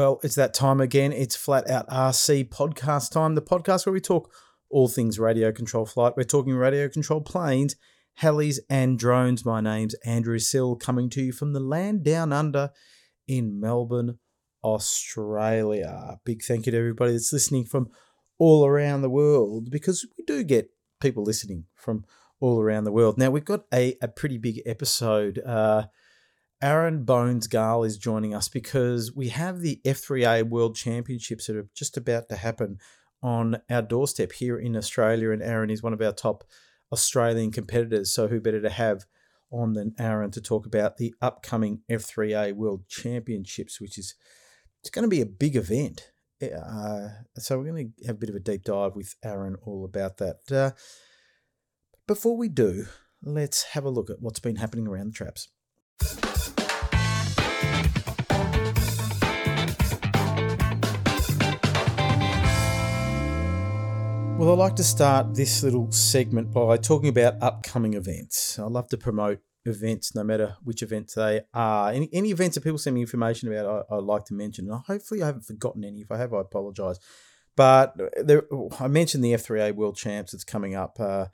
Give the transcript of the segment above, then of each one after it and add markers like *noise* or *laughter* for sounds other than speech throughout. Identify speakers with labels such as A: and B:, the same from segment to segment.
A: Well, it's that time again. It's Flat Out RC podcast time, the podcast where we talk all things radio control flight. We're talking radio control planes, helis, and drones. My name's Andrew Sill, coming to you from the land down under in Melbourne, Australia. Big thank you to everybody that's listening from all around the world because we do get people listening from all around the world. Now, we've got a, a pretty big episode. Uh, Aaron Bones Garle is joining us because we have the F3A World Championships that are just about to happen on our doorstep here in Australia. And Aaron is one of our top Australian competitors. So, who better to have on than Aaron to talk about the upcoming F3A World Championships, which is it's going to be a big event. Uh, so, we're going to have a bit of a deep dive with Aaron all about that. Uh, before we do, let's have a look at what's been happening around the traps. Well, I like to start this little segment by talking about upcoming events. I love to promote events, no matter which events they are. Any, any events that people send me information about, I, I like to mention. And hopefully, I haven't forgotten any. If I have, I apologise. But there, I mentioned the F3A World Champs that's coming up. Uh,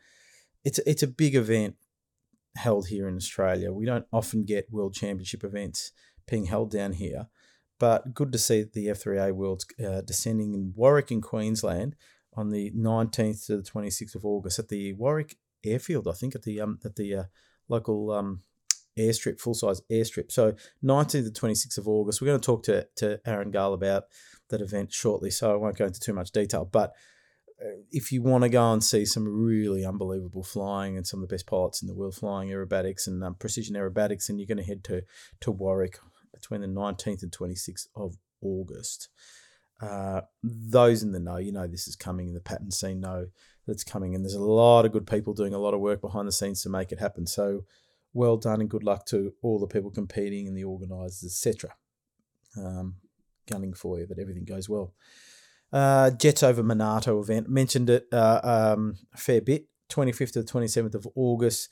A: it's it's a big event held here in Australia. We don't often get World Championship events being held down here, but good to see the F3A World's uh, descending in Warwick in Queensland on the 19th to the 26th of August at the Warwick Airfield, I think, at the um, at the uh, local um, airstrip, full size airstrip. So 19th to 26th of August. We're going to talk to, to Aaron Garle about that event shortly, so I won't go into too much detail. But if you want to go and see some really unbelievable flying and some of the best pilots in the world flying aerobatics and um, precision aerobatics, then you're going to head to, to Warwick between the 19th and 26th of August. Uh, those in the know, you know this is coming, in the pattern scene know that's coming, and there's a lot of good people doing a lot of work behind the scenes to make it happen. So, well done and good luck to all the people competing and the organisers, etc. Um, gunning for you that everything goes well. Uh, Jets over Monarto event mentioned it uh, um, a fair bit. 25th to the 27th of August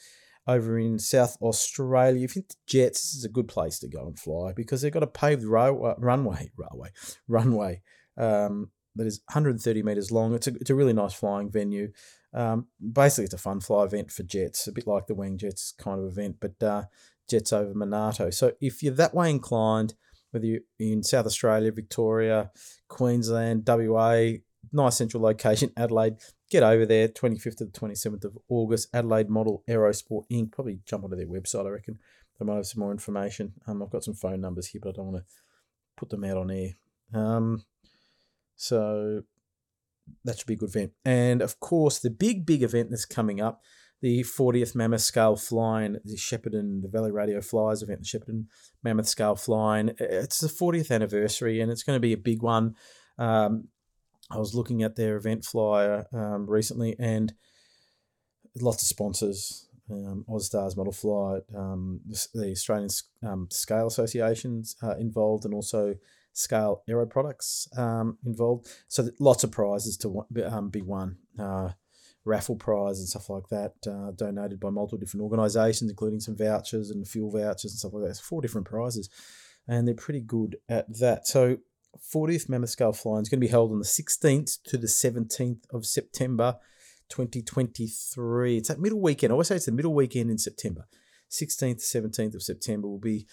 A: over in South Australia. If you think the Jets, this is a good place to go and fly because they've got a paved row, runway, *laughs* railway, runway um, that is 130 metres long. It's a, it's a really nice flying venue. Um, basically, it's a fun fly event for Jets, a bit like the Wing Jets kind of event, but uh, Jets over Monarto. So if you're that way inclined, whether you're in South Australia, Victoria, Queensland, WA, nice central location, *laughs* Adelaide, get over there, 25th to the 27th of August, Adelaide Model Aerosport Inc. Probably jump onto their website, I reckon. They might have some more information. Um, I've got some phone numbers here, but I don't want to put them out on air. Um, so that should be a good event. And of course, the big, big event that's coming up, the 40th Mammoth Scale Flying, the Shepparton, the Valley Radio Flyers event, the Shepparton Mammoth Scale Flying. It's the 40th anniversary and it's going to be a big one. Um, I was looking at their event flyer um, recently and lots of sponsors. Um, Ozstars Model Flight, um, the, Australian um, Scale Associations uh, involved, and also scale aero products um, involved. So lots of prizes to um, be won, uh, raffle prize and stuff like that, uh, donated by multiple different organisations, including some vouchers and fuel vouchers and stuff like that. It's four different prizes, and they're pretty good at that. So 40th Mammoth Scale Flying is going to be held on the 16th to the 17th of September 2023. It's that middle weekend. I always say it's the middle weekend in September. 16th to 17th of September will be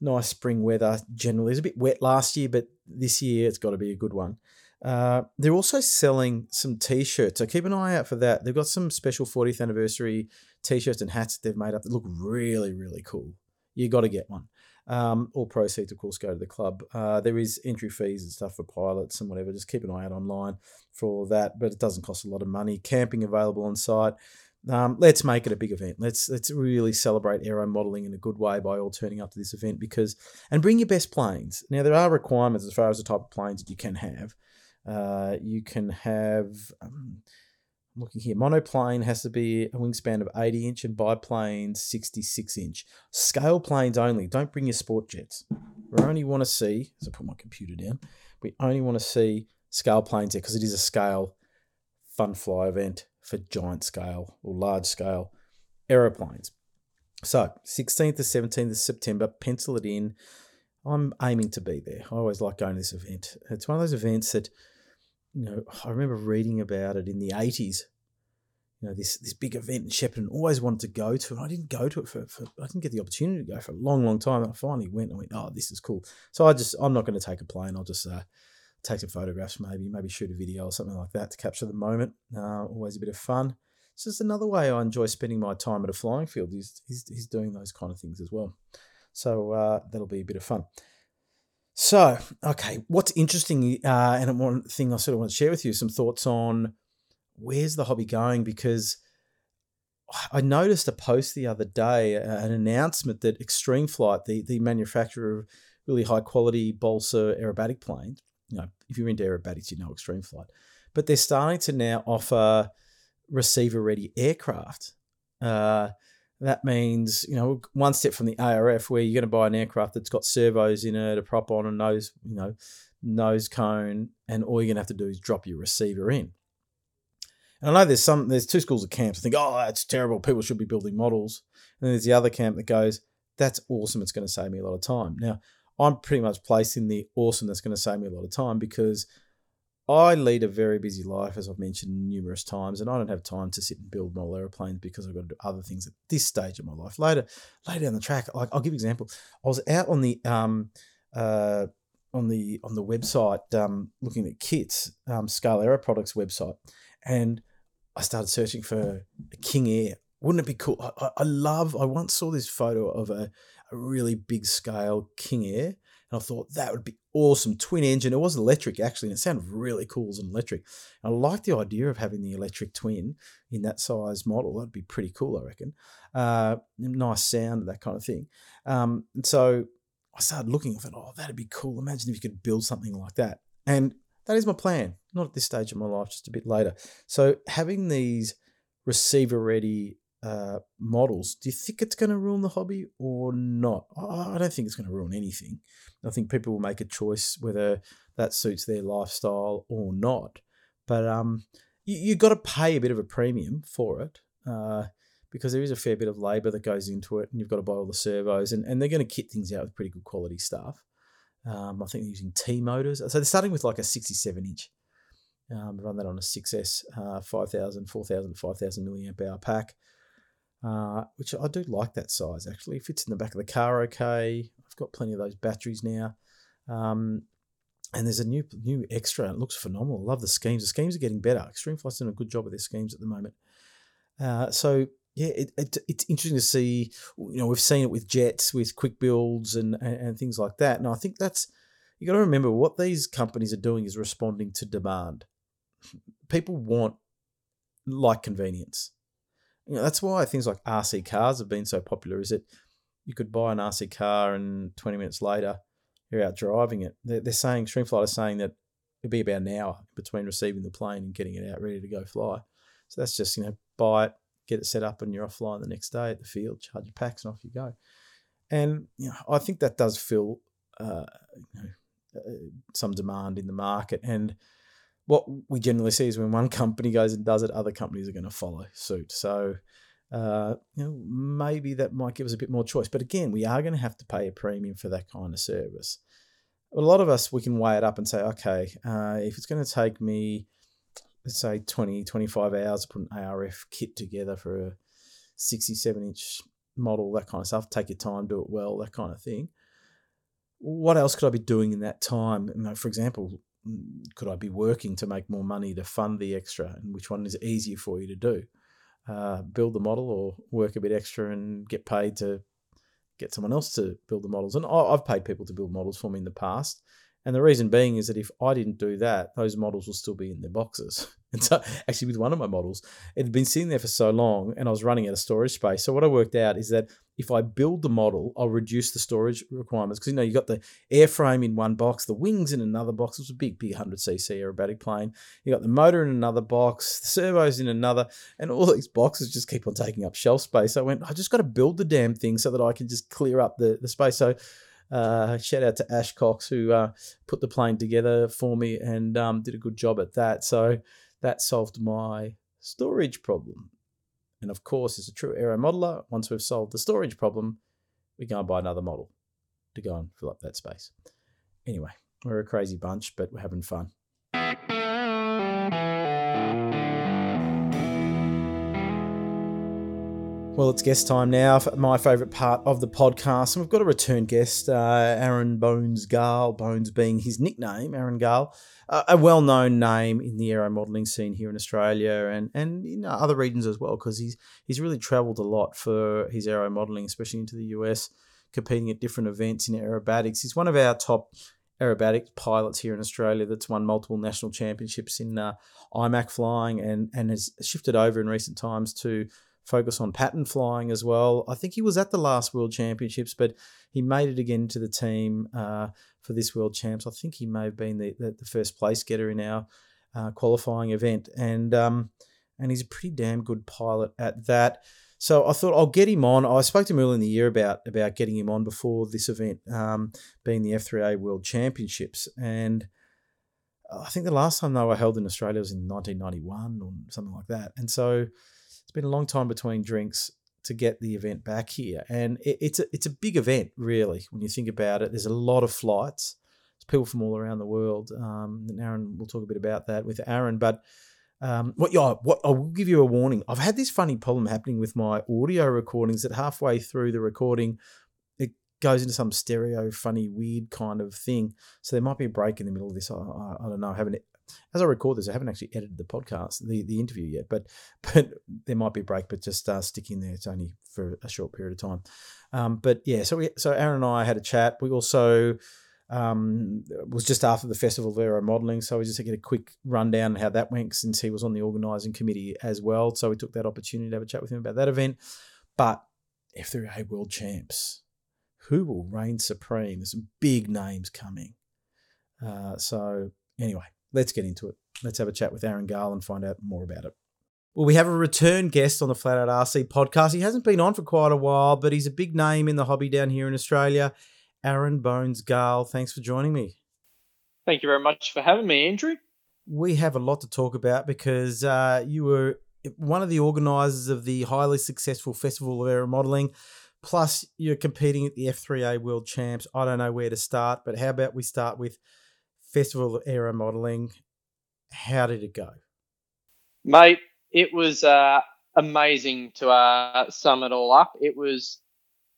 A: nice spring weather generally. It's a bit wet last year, but this year it's got to be a good one. Uh, they're also selling some t-shirts, so keep an eye out for that. They've got some special 40th anniversary t-shirts and hats that they've made up that look really, really cool. You got to get one. Um, all proceeds, of course, go to the club. Uh, there is entry fees and stuff for pilots and whatever. Just keep an eye out online for all of that, but it doesn't cost a lot of money. Camping available on site. Um, let's make it a big event. Let's let's really celebrate aero modelling in a good way by all turning up to this event because and bring your best planes. Now there are requirements as far as the type of planes that you can have. Uh, you can have. Um, I'm looking here. Monoplane has to be a wingspan of 80 inch and biplane 66 inch. Scale planes only. Don't bring your sport jets. We only want to see. As I put my computer down, we only want to see scale planes there because it is a scale fun fly event for giant scale or large scale aeroplanes. So, 16th to 17th of September, pencil it in. I'm aiming to be there. I always like going to this event. It's one of those events that, you know, I remember reading about it in the 80s. You know, this this big event in Shepparton, always wanted to go to, and I didn't go to it for, for I didn't get the opportunity to go for a long, long time. And I finally went and went, oh, this is cool. So I just, I'm not going to take a plane. I'll just uh, take some photographs, maybe, maybe shoot a video or something like that to capture the moment. Uh, always a bit of fun. It's just another way I enjoy spending my time at a flying field. He's, he's, he's doing those kind of things as well. So uh, that'll be a bit of fun. So, okay, what's interesting, uh, and one thing I sort of want to share with you, some thoughts on where's the hobby going? Because I noticed a post the other day, an announcement that Extreme Flight, the, the manufacturer of really high quality balsa aerobatic planes, you know, if you're into aerobatics, you know Extreme Flight, but they're starting to now offer receiver ready aircraft. Uh, that means you know one step from the ARF where you're going to buy an aircraft that's got servos in it, a prop on, a nose you know nose cone, and all you're going to have to do is drop your receiver in. And I know there's some there's two schools of camps. I think oh that's terrible. People should be building models. And then there's the other camp that goes that's awesome. It's going to save me a lot of time. Now I'm pretty much placed in the awesome that's going to save me a lot of time because I lead a very busy life, as I've mentioned numerous times, and I don't have time to sit and build model airplanes because I've got to do other things at this stage of my life. Later, later down the track, like I'll give you an example. I was out on the um, uh, on the on the website um, looking at kits, um, Scale Aero Products website, and I started searching for a King Air. Wouldn't it be cool? I, I love. I once saw this photo of a, a really big scale King Air and I thought that would be awesome. Twin engine. It was electric actually, and it sounded really cool as an electric. And I like the idea of having the electric twin in that size model. That'd be pretty cool, I reckon. Uh, nice sound, that kind of thing. Um, and so I started looking. I thought, oh, that'd be cool. Imagine if you could build something like that. And that is my plan. Not at this stage of my life, just a bit later. So having these receiver ready uh, models, do you think it's going to ruin the hobby or not? I don't think it's going to ruin anything. I think people will make a choice whether that suits their lifestyle or not. But um, you, you've got to pay a bit of a premium for it uh, because there is a fair bit of labour that goes into it, and you've got to buy all the servos, and, and they're going to kit things out with pretty good quality stuff. Um, I think they're using T motors. So they're starting with like a 67 inch. Um, run that on a 6S, uh, 5,000, 4,000, 5,000 milliamp hour pack uh, which I do like that size actually. It fits in the back of the car okay. I've got plenty of those batteries now. Um, and there's a new new extra. It looks phenomenal. I love the schemes. The schemes are getting better. Extreme Flight's doing a good job with their schemes at the moment. Uh, so yeah, it, it, it's interesting to see. You know, we've seen it with jets, with quick builds, and, and, and things like that. And I think that's you got to remember what these companies are doing is responding to demand. People want like convenience you know, that's why things like RC cars have been so popular. Is that you could buy an RC car and 20 minutes later you're out driving it. They're, they're saying Extreme Flight is saying that it'd be about an hour between receiving the plane and getting it out ready to go fly. So that's just you know buy it, get it set up, and you're off flying the next day at the field, charge your packs, and off you go. And you know, I think that does fill uh, you know, uh, some demand in the market and what we generally see is when one *laughs* company goes and does it, other companies are going to follow suit. So, uh, you know, maybe that might give us a bit more choice. But again, we are going to have to pay a premium for that kind of service. A lot of us, we can weigh it up and say, okay, uh, if it's going to take me, let's say 20, 25 hours to put an ARF kit together for a 67 inch model, that kind of stuff, take your time, do it well, that kind of thing. What else could I be doing in that time? You know, for example, could I be working to make more money to fund the extra, and which one is easier for you to do? Uh, build the model or work a bit extra and get paid to get someone else to build the models. And I've paid people to build models for me in the past. And the reason being is that if I didn't do that, those models will still be in their boxes. *laughs* And so, actually, with one of my models, it had been sitting there for so long and I was running out of storage space. So, what I worked out is that if I build the model, I'll reduce the storage requirements because you know you got the airframe in one box, the wings in another box. It was a big, big 100cc aerobatic plane. You got the motor in another box, the servos in another, and all these boxes just keep on taking up shelf space. I went, I just got to build the damn thing so that I can just clear up the, the space. So uh, shout out to Ash Cox who uh, put the plane together for me and um, did a good job at that. So that solved my storage problem. And of course, as a true aero modeler, once we've solved the storage problem, we go and buy another model to go and fill up that space. Anyway, we're a crazy bunch, but we're having fun. Well, it's guest time now. My favourite part of the podcast, and we've got a return guest, uh, Aaron Bones Garle. Bones being his nickname, Aaron Garle, uh, a well-known name in the aero modelling scene here in Australia and and in other regions as well, because he's he's really travelled a lot for his aero modelling, especially into the US, competing at different events in aerobatics. He's one of our top aerobatic pilots here in Australia that's won multiple national championships in uh, IMAC flying and and has shifted over in recent times to focus on pattern flying as well. I think he was at the last World Championships, but he made it again to the team uh, for this World Champs. I think he may have been the, the, the first place getter in our uh, qualifying event, and um, and he's a pretty damn good pilot at that. So I thought I'll get him on. I spoke to him earlier in the year about about getting him on before this event, um, being the F3A World Championships, and I think the last time they were held in Australia was in 1991 or something like that. And so it's been a long time between drinks to get the event back here, and it, it's a it's a big event really when you think about it. There's a lot of flights. There's people from all around the world. Um, and Aaron, we'll talk a bit about that with Aaron, but. Um, what, yeah, what I will give you a warning. I've had this funny problem happening with my audio recordings that halfway through the recording, it goes into some stereo, funny, weird kind of thing. So there might be a break in the middle of this. I, I, I don't know. I haven't as I record this, I haven't actually edited the podcast, the, the interview yet, but *laughs* but there might be a break, but just uh, there. It's only for a short period of time. Um, but yeah, so we so Aaron and I had a chat. We also um, was just after the Festival of Aero Modelling, so we just get a quick rundown how that went since he was on the organising committee as well. So we took that opportunity to have a chat with him about that event. But if there are World Champs, who will reign supreme? There's some big names coming. Uh, so anyway, let's get into it. Let's have a chat with Aaron Garle and find out more about it. Well, we have a return guest on the Flat Out RC podcast. He hasn't been on for quite a while, but he's a big name in the hobby down here in Australia. Aaron Bones Garle, thanks for joining me.
B: Thank you very much for having me, Andrew.
A: We have a lot to talk about because uh, you were one of the organisers of the highly successful Festival of Aero Modelling. Plus, you're competing at the F3A World Champs. I don't know where to start, but how about we start with Festival Aero Modelling. How did it go?
B: Mate, it was uh, amazing to uh, sum it all up. It was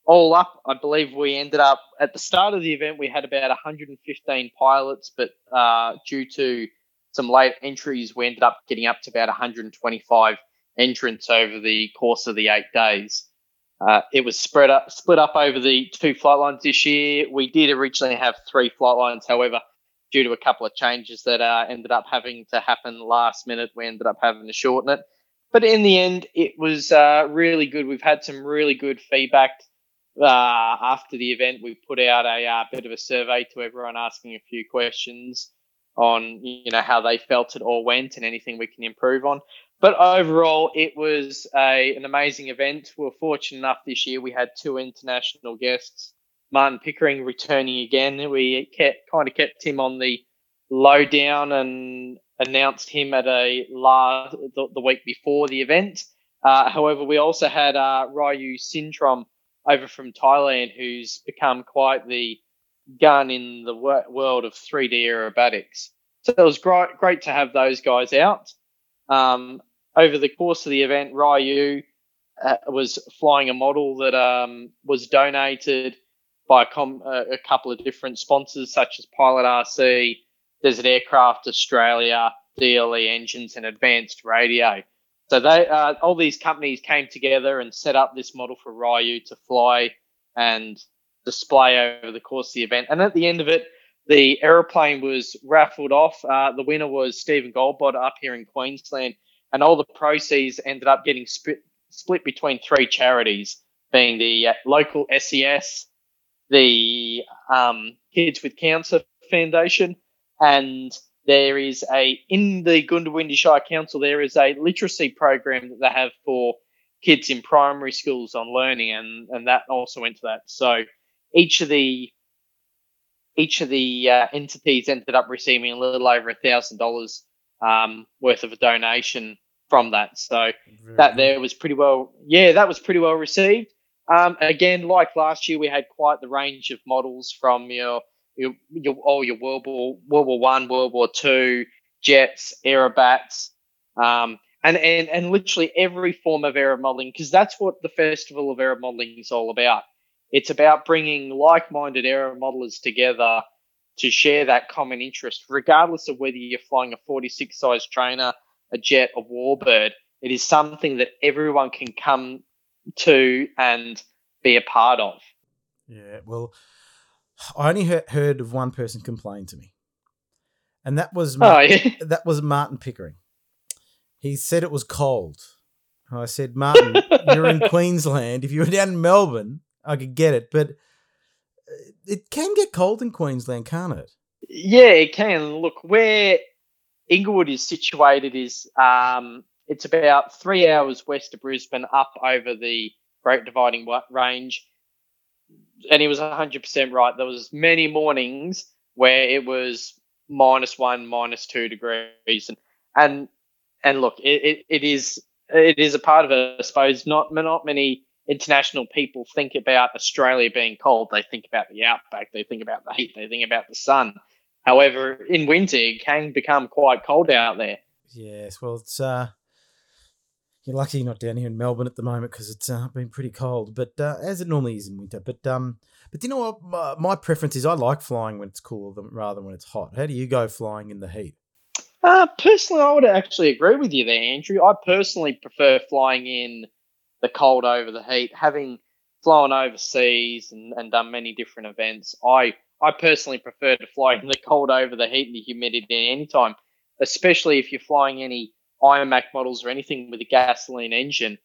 B: all up. I believe we ended up at the start of the event, we had about 115 pilots, but uh, due to some late entries, we ended up getting up to about 125 entrants over the course of the eight days. Uh, it was spread up, split up over the two flight lines this year. We did originally have three flight lines, however, due to a couple of changes that uh, ended up having to happen last minute, we ended up having to shorten it. But in the end, it was uh, really good. We've had some really good feedback uh, after the event. We put out a uh, bit of a survey to everyone, asking a few questions on you know how they felt it all went and anything we can improve on. But overall, it was a, an amazing event. We were fortunate enough this year. We had two international guests Martin Pickering returning again. We kept, kind of kept him on the lowdown and announced him at a last the, the week before the event. Uh, however, we also had uh, Ryu Sintrom over from Thailand, who's become quite the gun in the world of 3D aerobatics. So it was great, great to have those guys out. Um, over the course of the event, Ryu uh, was flying a model that um, was donated by a, com- a couple of different sponsors such as Pilot RC, Desert Aircraft Australia, DLE Engines, and Advanced Radio. So they uh, all these companies came together and set up this model for Ryu to fly and display over the course of the event. And at the end of it, the aeroplane was raffled off. Uh, the winner was Stephen Goldbot up here in Queensland, and all the proceeds ended up getting split, split between three charities, being the uh, local SES, the um, Kids with Cancer Foundation, and there is a in the Goondiwindi Shire Council there is a literacy program that they have for kids in primary schools on learning, and and that also went to that. So each of the each of the uh, entities ended up receiving a little over a thousand dollars um, worth of a donation from that. So Very that there was pretty well, yeah, that was pretty well received. Um, again, like last year, we had quite the range of models from your your, your all your World War World War One, World War Two, jets, aerobats, um, and and and literally every form of aero modeling because that's what the Festival of Aero Modeling is all about. It's about bringing like-minded aero modelers together to share that common interest, regardless of whether you're flying a 46 size trainer, a jet, a warbird. It is something that everyone can come to and be a part of.
A: Yeah, well, I only heard, heard of one person complain to me, and that was
B: Oh, *laughs* yeah.
A: that was Martin Pickering. He said it was cold. And I said, Martin, you're in *laughs* Queensland. If you were down in Melbourne, I could get it, but uh, it can get cold in Queensland, can't it?
B: Yeah, it can. Look, where Inglewood is situated is um, it's about three hours west of Brisbane, up over the Great Dividing Range. And he was 100% right. There was many mornings where it was minus one, minus two degrees, and and and look, it, it, it is it is a part of it. I suppose not not many international people think about Australia being cold. They think about the outback. They think about the heat. They think about the sun. However, in winter, it can become quite cold out there.
A: Yes. Well, it's uh, you're lucky you're not down here in Melbourne at the moment because it's uh, been pretty cold, but uh, as it normally is in winter. But um, but you know what? My, my preference is I like flying when it's cool rather than when it's hot. How do you go flying in the heat?
B: Uh, personally, I would actually agree with you there, Andrew. I personally prefer flying in the cold over the heat. Having flown overseas and, and done many different events, I I personally prefer to fly in the cold over the heat and the humidity any time, especially if you're flying any IMAC models or anything with a gasoline engine.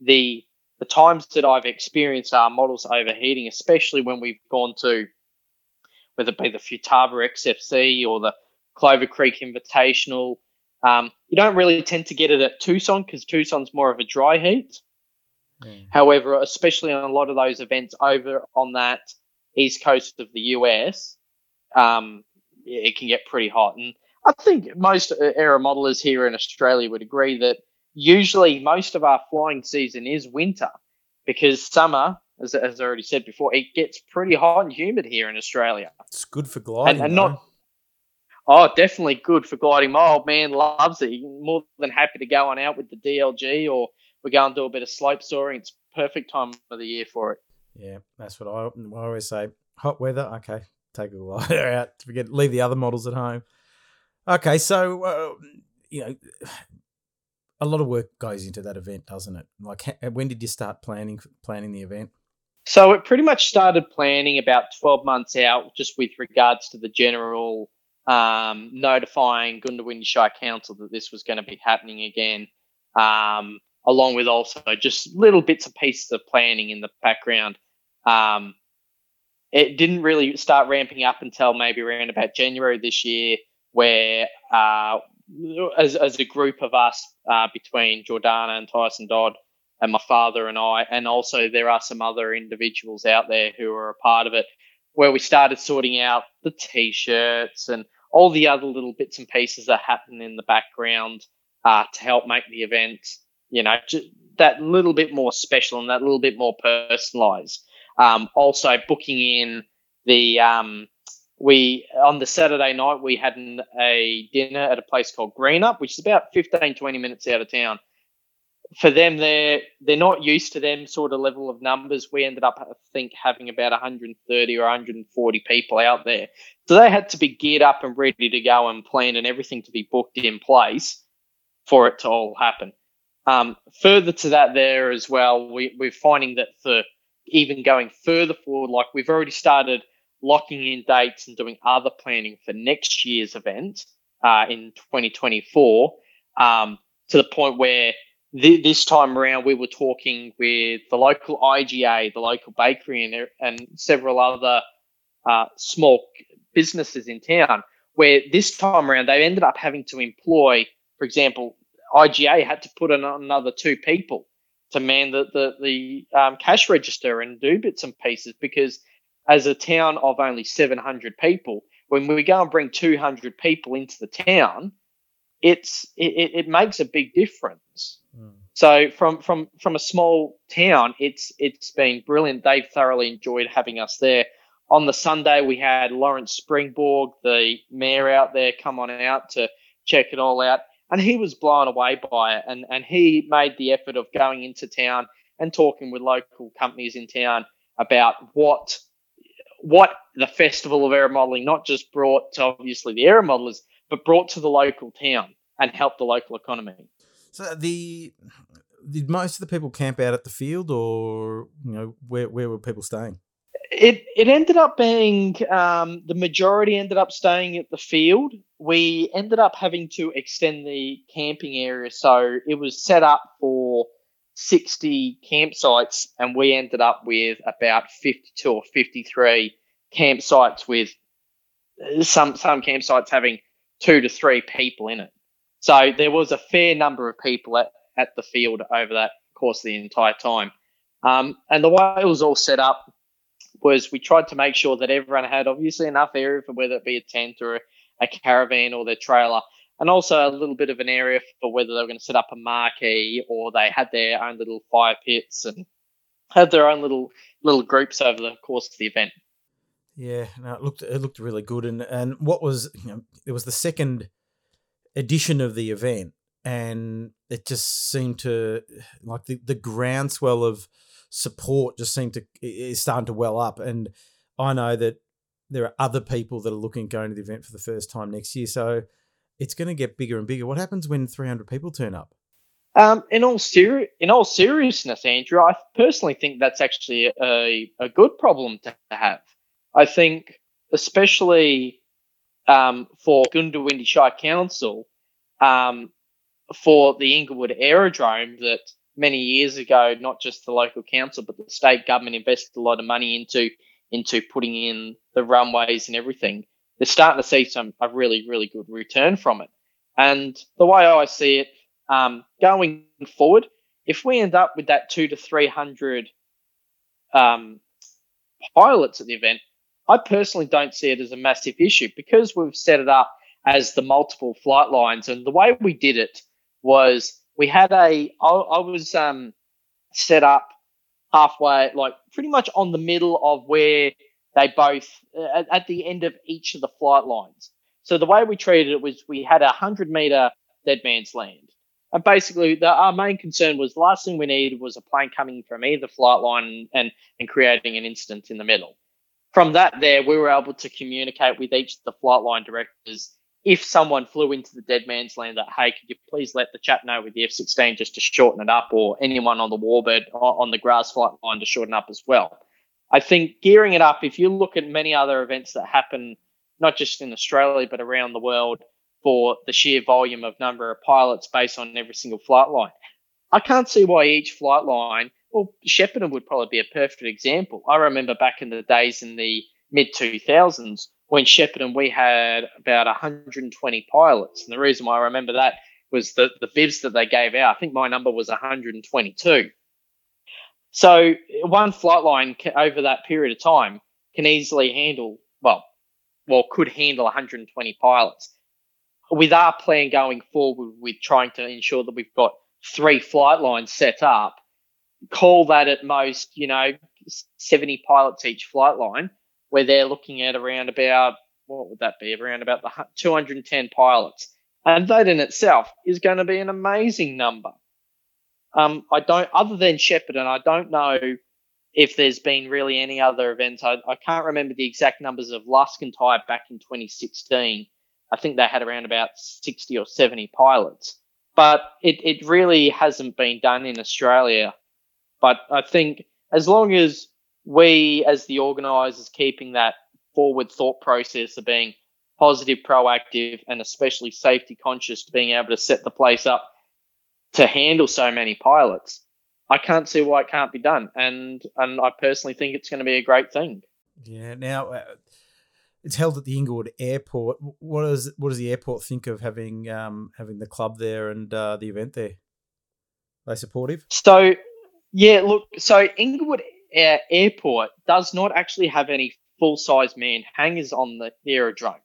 B: The the times that I've experienced our models overheating, especially when we've gone to whether it be the Futaba XFC or the Clover Creek Invitational. Um, you don't really tend to get it at Tucson because Tucson's more of a dry heat. However, especially on a lot of those events over on that east coast of the US, um, it can get pretty hot. And I think most uh, aero modelers here in Australia would agree that usually most of our flying season is winter because summer, as, as I already said before, it gets pretty hot and humid here in Australia.
A: It's good for gliding,
B: And, and not Oh, definitely good for gliding. My old man loves it. He's more than happy to go on out with the DLG or we go and do a bit of slope soaring. It's perfect time of the year for it.
A: Yeah, that's what I, I always say. Hot weather, okay, take a *laughs* glider out. To forget, leave the other models at home. Okay, so uh, you know, a lot of work goes into that event, doesn't it? Like, when did you start planning planning the event?
B: So it pretty much started planning about 12 months out, just with regards to the general um, notifying Goondiwindi Shire Council that this was going to be happening again, um, along with also just little bits and pieces of planning in the background. Um, it didn't really start ramping up until maybe around about January this year, where uh, as, as a group of us uh, between Jordana and Tyson Dodd and my father and I, and also there are some other individuals out there who are a part of it, where we started sorting out the t-shirts and all the other little bits and pieces that happen in the background uh, to help make the event, you know, that little bit more special and that little bit more personalized. Um, also booking in the um, we on the Saturday night we had an, a dinner at a place called Greenup, which is about 15, 20 minutes out of town. For them, they're they're not used to them sort of level of numbers. We ended up, I think, having about 130 or 140 people out there, so they had to be geared up and ready to go and planned and everything to be booked in place for it to all happen. Um, further to that, there as well, we, we're finding that for even going further forward, like we've already started locking in dates and doing other planning for next year's event uh, in 2024 um, to the point where th- this time around we were talking with the local IGA, the local bakery, and, and several other uh, small businesses in town. Where this time around they ended up having to employ, for example, IGA had to put in another two people to man the the, the um, cash register and do bits and pieces because as a town of only 700 people, when we go and bring 200 people into the town, it's it, it makes a big difference.
A: Mm.
B: So from from from a small town, it's it's been brilliant. They've thoroughly enjoyed having us there. On the Sunday, we had Lawrence Springborg, the mayor, out there, come on out to check it all out, and he was blown away by it. And and he made the effort of going into town and talking with local companies in town about what what the festival of air modeling not just brought to obviously the air modelers, but brought to the local town and helped the local economy.
A: So the did most of the people camp out at the field, or you know where where were people staying?
B: It it ended up being um, the majority ended up staying at the field. We ended up having to extend the camping area, so it was set up for 60 campsites, and we ended up with about 52 or 53 campsites with some some campsites having two to three people in it. So there was a fair number of people at, at the field over that course of the entire time. Um, and the way it was all set up was we tried to make sure that everyone had obviously enough area for whether it be a tent or a, a caravan or their trailer and also a little bit of an area for whether they were going to set up a marquee or they had their own little fire pits and had their own little little groups over the course of the event.
A: Yeah, no, it looked it looked really good, and and what was you know it was the second edition of the event, and it just seemed to like the the groundswell of support just seemed to is starting to well up, and I know that there are other people that are looking going to the event for the first time next year, so it's going to get bigger and bigger. What happens when 300 people turn up?
B: Um, in all seri- in all seriousness, Andrew, I personally think that's actually a, a good problem to have. I think, especially um, for Goondiwindi Shire Council, um, for the Inglewood Aerodrome that many years ago, not just the local council, but the state government invested a lot of money into into putting in the runways and everything they're starting to see some a really really good return from it. And the way I see it, um, going forward, if we end up with that two to three hundred um, pilots at the event, I personally don't see it as a massive issue because we've set it up as the multiple flight lines. And the way we did it was we had a I, I was um, set up halfway, like pretty much on the middle of where they both uh, at the end of each of the flight lines. So the way we treated it was we had a hundred meter dead man's land, and basically the, our main concern was the last thing we needed was a plane coming from either flight line and and creating an incident in the middle. From that, there we were able to communicate with each of the flight line directors if someone flew into the dead man's land that hey could you please let the chap know with the f-16 just to shorten it up or anyone on the warbird on the grass flight line to shorten up as well I think gearing it up, if you look at many other events that happen, not just in Australia, but around the world, for the sheer volume of number of pilots based on every single flight line, I can't see why each flight line, well, Shepparton would probably be a perfect example. I remember back in the days in the mid 2000s when Shepparton we had about 120 pilots. And the reason why I remember that was the, the bibs that they gave out. I think my number was 122. So one flight line over that period of time can easily handle, well, well, could handle 120 pilots. With our plan going forward, with trying to ensure that we've got three flight lines set up, call that at most, you know, 70 pilots each flight line, where they're looking at around about, what would that be, around about the 210 pilots. And that in itself is going to be an amazing number. Um, I don't, other than Shepparton, I don't know if there's been really any other events. I, I can't remember the exact numbers of Luscombe back in 2016. I think they had around about 60 or 70 pilots, but it, it really hasn't been done in Australia. But I think as long as we, as the organisers, keeping that forward thought process of being positive, proactive, and especially safety conscious being able to set the place up to handle so many pilots, I can't see why it can't be done. And and I personally think it's going to be a great thing.
A: Yeah. Now uh, it's held at the Inglewood Airport. What does what does the airport think of having um, having the club there and uh, the event there? Are they supportive?
B: So yeah, look. So Inglewood Air- Airport does not actually have any full size manned hangars on the aerodrome.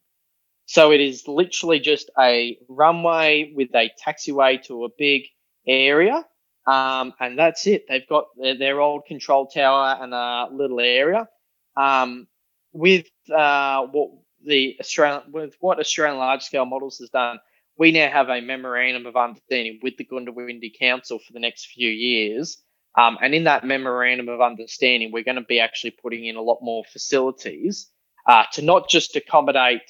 B: So it is literally just a runway with a taxiway to a big area. um, and that's it. They've got their, their old control tower and a little area. Um, with uh, what the Australian with what Australian large scale models has done, we now have a memorandum of understanding with the Goondiwindi Council for the next few years. Um, and in that memorandum of understanding, we're going to be actually putting in a lot more facilities uh, to not just accommodate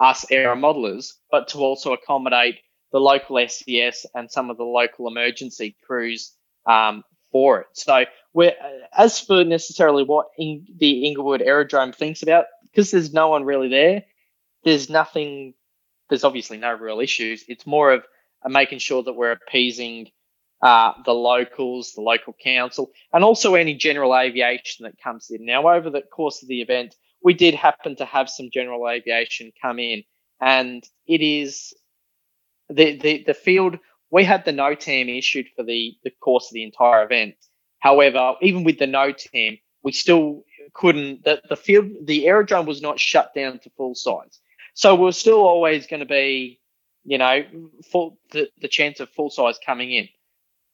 B: us aero modelers, but to also accommodate the local SES and some of the local emergency crews um, for it. So, we're, as for necessarily what in, the Inglewood Aerodrome thinks about, because there's no one really there, there's nothing, there's obviously no real issues. It's more of uh, making sure that we're appeasing uh, the locals, the local council, and also any general aviation that comes in. Now, over the course of the event, we did happen to have some general aviation come in, and it is the, the, the field, we had the NOTAM issued for the, the course of the entire event. However, even with the NOTAM, we still couldn't, the, the field, the aerodrome was not shut down to full size. So we're still always going to be, you know, full, the, the chance of full size coming in.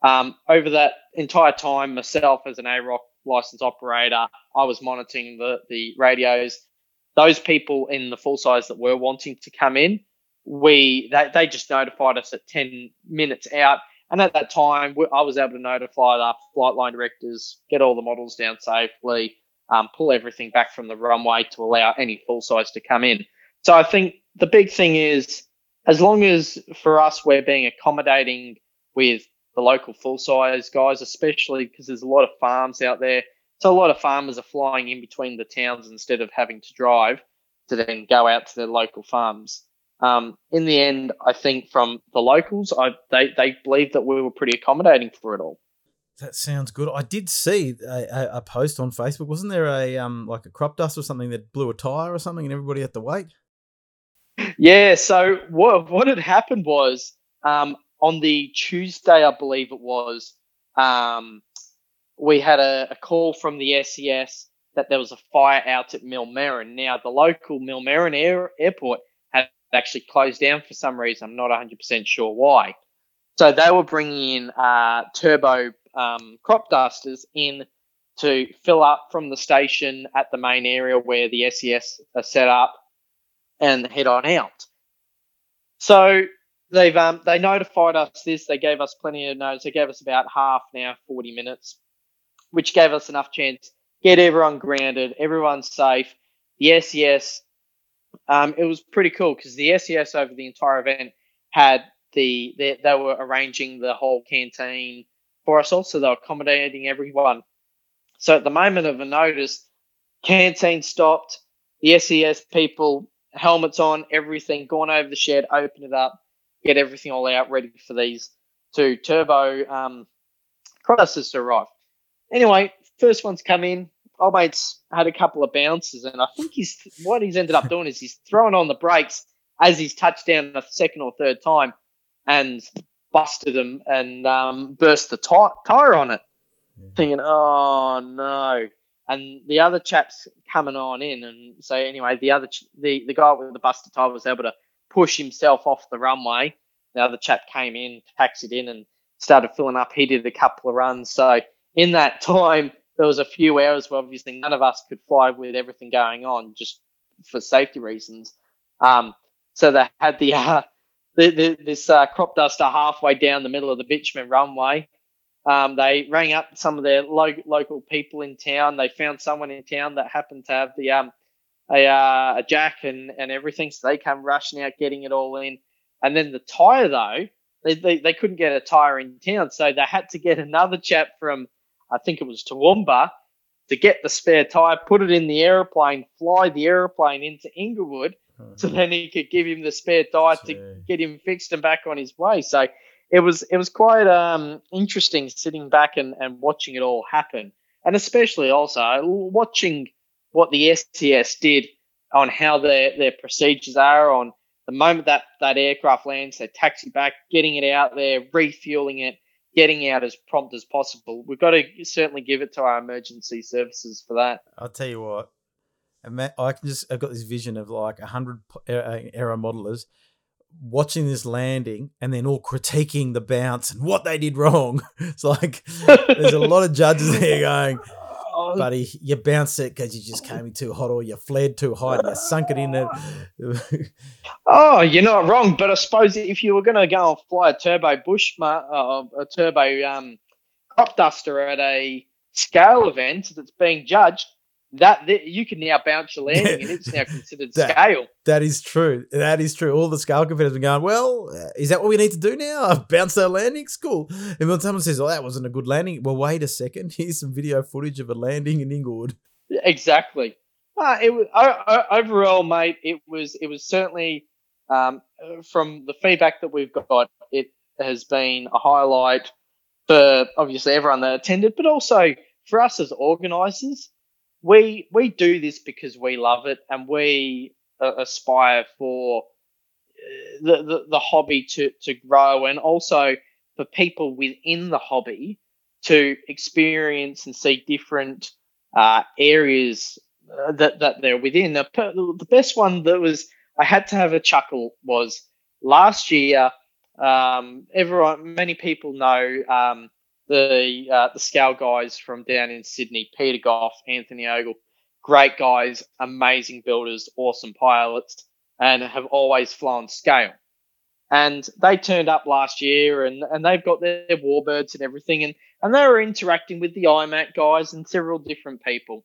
B: Um, over that entire time, myself as an AROC license operator, I was monitoring the, the radios. Those people in the full size that were wanting to come in, we they, they just notified us at 10 minutes out. And at that time, I was able to notify the flight line directors, get all the models down safely, um, pull everything back from the runway to allow any full size to come in. So I think the big thing is, as long as for us we're being accommodating with the local full size guys, especially because there's a lot of farms out there. So a lot of farmers are flying in between the towns instead of having to drive to then go out to their local farms. Um, in the end, I think from the locals, I, they they believe that we were pretty accommodating for it all.
A: That sounds good. I did see a, a, post on Facebook. Wasn't there a um like a crop dust or something that blew a tire or something, and everybody had to wait?
B: Yeah. So what what had happened was um, on the Tuesday, I believe it was, um, we had a, a, call from the SES that there was a fire out at Millmerran. Now, the local Millmerran air, airport actually closed down for some reason. I'm not 100% sure why. So they were bringing in uh, turbo um, crop dusters in to fill up from the station at the main area where the SES are set up and head on out. So they've um, they notified us this. They gave us plenty of notice. They gave us about half now, forty minutes, which gave us enough chance get everyone grounded, everyone's safe. The SES, um, it was pretty cool because the SES over the entire event had the they, they were arranging the whole canteen for us all, so they were accommodating everyone. So at the moment of a notice, canteen stopped. The SES people helmets on, everything, gone over the shed, open it up, get everything all out ready for these two turbo um, crosses to arrive. Anyway, first one's come in. Old mate's had a couple of bounces, and I think he's what he's ended up *laughs* doing is he's throwing on the brakes as he's touched down the second or third time, and busted him and um, burst the tire on it. Yeah. Thinking, oh no! And the other chap's coming on in, and so anyway, the other ch- the the guy with the busted tire was able to push himself off the runway. The other chap came in, taxied in, and started filling up. He did a couple of runs. So in that *laughs* time, there was a few hours where obviously none of us could fly with everything going on, just for safety reasons. Um, so they had the, uh, the, the this uh, crop duster halfway down the middle of the bitumen runway. Um, they rang up some of their lo- local people in town. They found someone in town that happened to have the um, a, uh, a jack and, and everything. So they come rushing out, getting it all in. And then the tire, though, they, they, they couldn't get a tire in town. So they had to get another chap from, I think it was Toowoomba, to get the spare tire, put it in the aeroplane, fly the aeroplane into Inglewood. So then he could give him the spare tire to get him fixed and back on his way. So it was it was quite um, interesting sitting back and, and watching it all happen, and especially also watching what the SES did on how their, their procedures are on the moment that that aircraft lands, they taxi back, getting it out there, refueling it, getting out as prompt as possible. We've got to certainly give it to our emergency services for that.
A: I'll tell you what, I can just I've got this vision of like a hundred aero modelers watching this landing and then all critiquing the bounce and what they did wrong. *laughs* It's like there's a lot of judges there *laughs* going,
B: Oh,
A: buddy, you bounced it because you just came in too hot or you flared too high and you sunk it in it. *laughs*
B: Oh, you're not wrong, but I suppose if you were going to go and fly a turbo bush, uh, a turbo um, crop duster at a scale event that's being judged, that, that you can now bounce your landing and it's now considered
A: That-
B: scale.
A: that is true. That is true. All the scale competitors are going, well, uh, is that what we need to do now? *laughs* Bounce our landing? Cool. And when someone says, oh, that wasn't a good landing, well, wait a second. *laughs* Here's some video footage of a landing in Inglewood.
B: Exactly. Uh, it was o- overall, mate. It was it was certainly um, uh, from the feedback that we've got. It has been a highlight for obviously everyone that attended, but also for us as organisers. We we do this because we love it, and we uh, aspire for uh, the, the the hobby to to grow, and also for people within the hobby to experience and see different uh, areas uh, that that they're within. The, the best one that was I had to have a chuckle was last year. Um, everyone, many people know um, the uh, the scale guys from down in Sydney, Peter Goff, Anthony Ogle, great guys, amazing builders, awesome pilots, and have always flown scale. And they turned up last year, and, and they've got their warbirds and everything, and and they were interacting with the IMAC guys and several different people.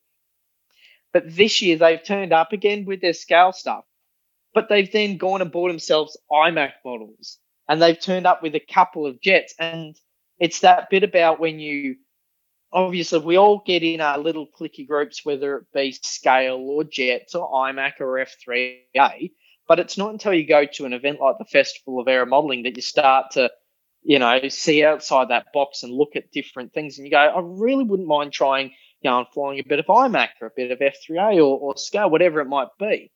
B: But this year they've turned up again with their scale stuff, but they've then gone and bought themselves IMAC models, and they've turned up with a couple of jets, and it's that bit about when you obviously we all get in our little clicky groups, whether it be scale or jets or IMAC or F3A. But it's not until you go to an event like the Festival of Aero Modelling that you start to, you know, see outside that box and look at different things. And you go, I really wouldn't mind trying, you know, flying a bit of IMAC or a bit of F3A or, or scale, whatever it might be.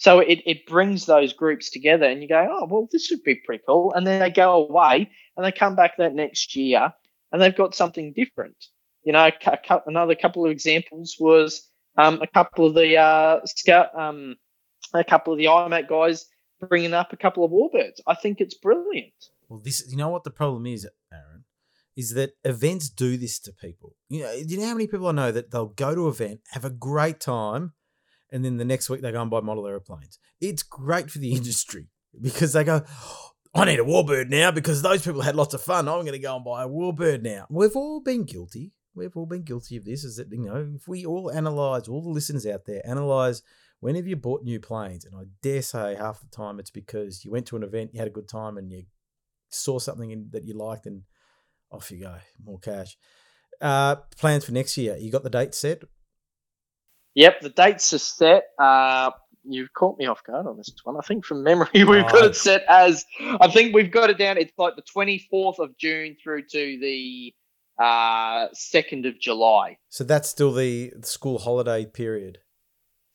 B: So it, it brings those groups together and you go, oh, well, this would be pretty cool. And then they go away and they come back that next year and they've got something different. You know, another couple of examples was um, a couple of the uh, scout, um, a couple of the IMAC guys bringing up a couple of warbirds. I think it's brilliant.
A: Well, this you know what the problem is, Aaron, is that events do this to people. You know, do you know how many people I know that they'll go to an event, have a great time, and then the next week they go and buy model airplanes. It's great for the *laughs* industry because they go, I need a warbird now because those people had lots of fun. I'm going to go and buy a warbird now. We've all been guilty. We've all been guilty of this. Is that you know, if we all analyze, all the listeners out there analyze whenever you bought new planes, and I dare say half the time it's because you went to an event, you had a good time, and you saw something in, that you liked, and off you go, more cash. Uh, plans for next year? You got the date set?
B: Yep, the dates are set. Uh, you've caught me off guard on this one. I think from memory *laughs* we've got it set as I think we've got it down. It's like the twenty fourth of June through to the uh second of July.
A: So that's still the school holiday period.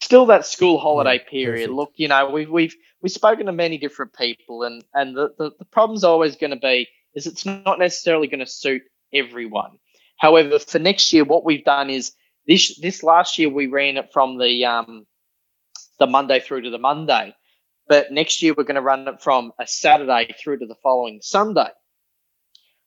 B: Still that school holiday
A: Yeah,
B: period.
A: perfect.
B: Look, you know, we've we've we've spoken to many different people and and the, the, the problem's always gonna be is it's not necessarily gonna suit everyone. However, for next year what we've done is this this last year we ran it from the um the Monday through to the Monday. But next year we're going to run it from a Saturday through to the following Sunday.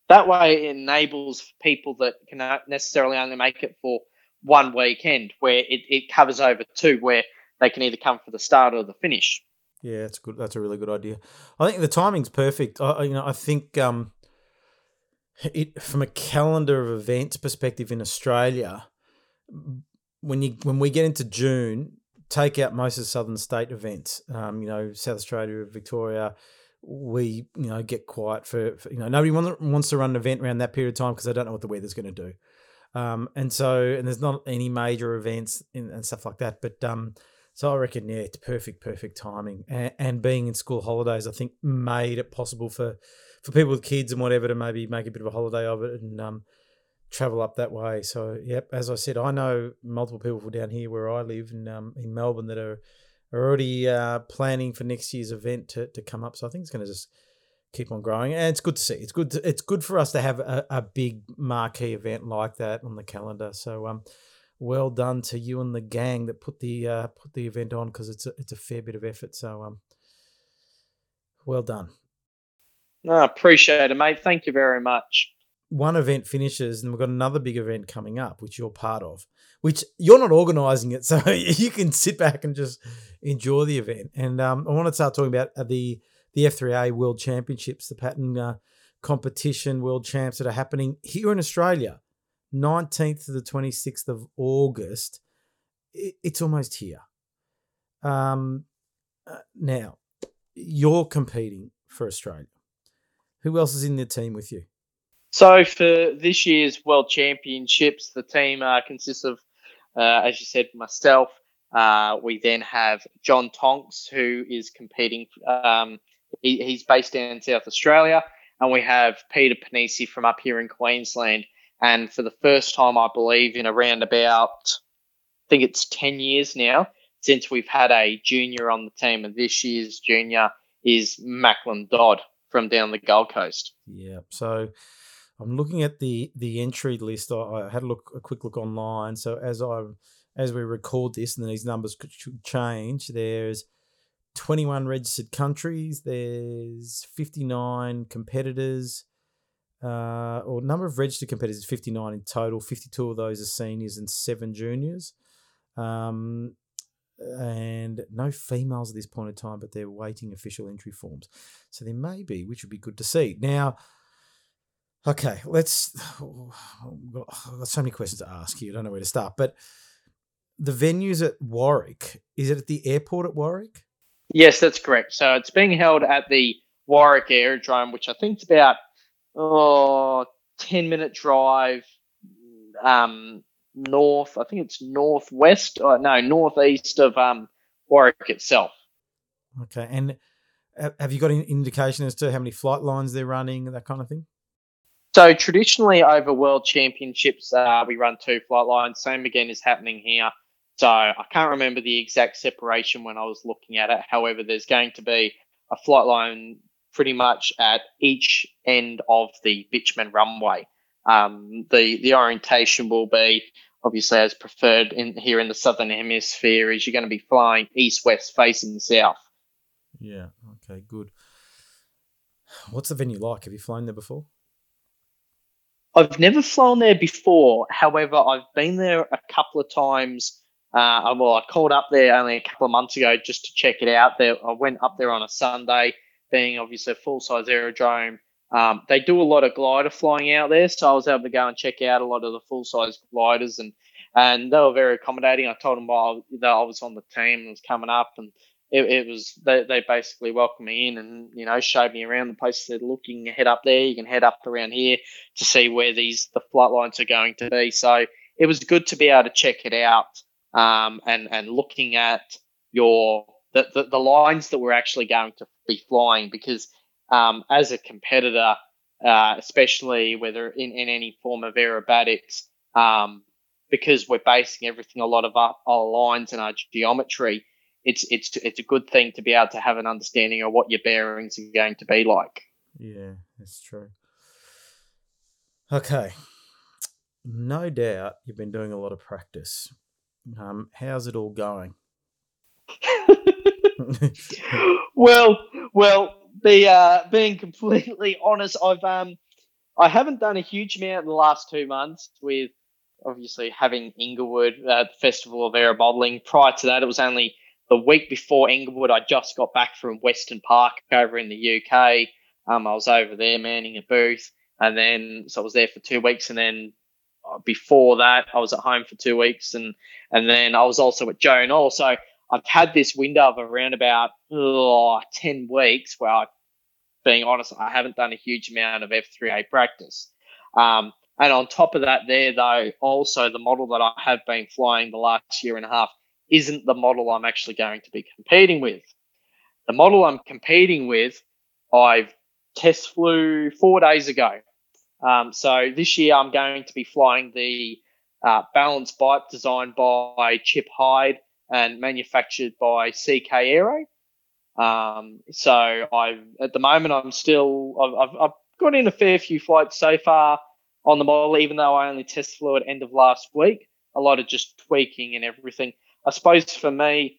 B: That way it enables people that cannot necessarily only make it for one weekend where it, it covers over two where they can either come for the start or the finish.
A: Yeah, that's good. That's a really good idea. I think the timing's perfect. I, I- you know, I think um, it from a calendar of events perspective in Australia, when you when we get into June, take out most of the southern state events. Um, you know, South Australia, Victoria, we you know get quiet for, for you know nobody want, wants to run an event around that period of time because they don't know what the weather's going to do. Um, and so and there's not any major events in, and stuff like that. But um, so I reckon, yeah, it's perfect, perfect timing. And, and being in school holidays, I think made it possible for, for people with kids and whatever to maybe make a bit of a holiday of it and um, travel up that way. So, yep, as I said, I know multiple people down here where I live in um, in Melbourne that are, are already uh, planning for next year's event to, to come up. So I think it's going to just keep on growing, and it's good to see. It's good. To, it's good for us to have a, a big marquee event like that on the calendar. So, um, well done to you and the gang that put the uh, put the event on because it's a, it's a fair bit of effort. So um, Well done.
B: No, appreciate it, mate. Thank you very much.
A: One event finishes, and we've got another big event coming up, which you're part of, which you're not organising it, *laughs* so you can sit back and just enjoy the event. And um, I want to start talking about uh, the the F3A World Championships, the pattern uh, competition world champs that are happening here in Australia, 19th to the 26th of August. It's almost here. Um, uh, now, you're competing for Australia. Who else is in the team with you?
B: So for this year's World Championships, the team uh, consists of, uh, as you said, myself. Uh, we then have John Tonks, who is competing. Um, he, he's based in South Australia, and we have Peter Panisi from up here in Queensland. And for the first time, I believe, in around about, I think it's ten years now since we've had a junior on the team, and this year's junior is Macklin Dodd from down the Gold Coast.
A: Yeah. So I'm looking at the the entry list. I, had a look a quick look online. So as I as we record this, and these numbers could change. There's 21 registered countries. There's 59 competitors. Uh, or number of registered competitors 59 in total. 52 of those are seniors and seven juniors. Um, and no females at this point in time, but they're waiting official entry forms. So there may be, which would be good to see. Now, okay, let's. I've got so many questions to ask you. I don't know where to start, but the venues at Warwick is it at the airport at Warwick?
B: Yes, that's correct. So it's being held at the Warwick Aerodrome, which I think is about oh, 10 minute drive um, north. I think it's northwest. Or uh, no, northeast of um, Warwick itself.
A: Okay, and have you got an indication as to how many flight lines they're running, that kind of thing?
B: So traditionally, over World Championships, uh, we run two flight lines. Same again is happening here. So I can't remember the exact separation when I was looking at it. However, there's going to be a flight line pretty much at each end of the bitumen runway. Um, the the orientation will be obviously as preferred in here in the southern hemisphere is you're going to be flying east west facing south
A: yeah okay good what's the venue like have you flown there before
B: i've never flown there before. However i've been there a couple of times. Uh, well i called up there only a couple of months ago just to check it out. There i went up there on a sunday being obviously a full size aerodrome. Um, they do a lot of glider flying out there, so I was able to go and check out a lot of the full size gliders, and and they were very accommodating. I told them while that I was on the team and was coming up, and it, it was they, they basically welcomed me in and you know showed me around the place. Said, "Look, you can head up there, you can head up around here to see where these the flight lines are going to be." So it was good to be able to check it out um, and and looking at your the, the, the lines that we're actually going to be flying because um, as a competitor, uh, especially whether in, in any form of aerobatics, um, because we're basing everything a lot of our, our, lines and our geometry, it's it's it's a good thing to be able to have an understanding of what your bearings are going to be like.
A: Yeah, that's true. Okay, no doubt you've been doing a lot of practice. Um, how's it all going? *laughs*
B: well, well, be uh, being completely *laughs* honest, I've um I haven't done a huge amount in the last two months with obviously having Inglewood uh, Festival of Aero Modelling. Prior to that, it was only the week before Inglewood, I just got back from Weston Park over in the UK. Um, I was over there manning a booth, and then so I was there for two weeks, and then uh, before that, I was at home for two weeks, and and then I was also at Joe Nall. So I've had this window of around about oh, 10 weeks where I, being honest, I haven't done a huge amount of F3A practice. Um, and on top of that, there though, also the model that I have been flying the last year and a half isn't the model I'm actually going to be competing with. The model I'm competing with, I've test flew four days ago. Um, so this year I'm going to be flying the uh, balance bike designed by Chip Hyde and manufactured by CK Aero. Um, so I, at the moment, I'm still, I've, I've, I've got in a fair few flights so far on the model, even though I only test flew at end of last week. A lot of just tweaking and everything. I suppose for me,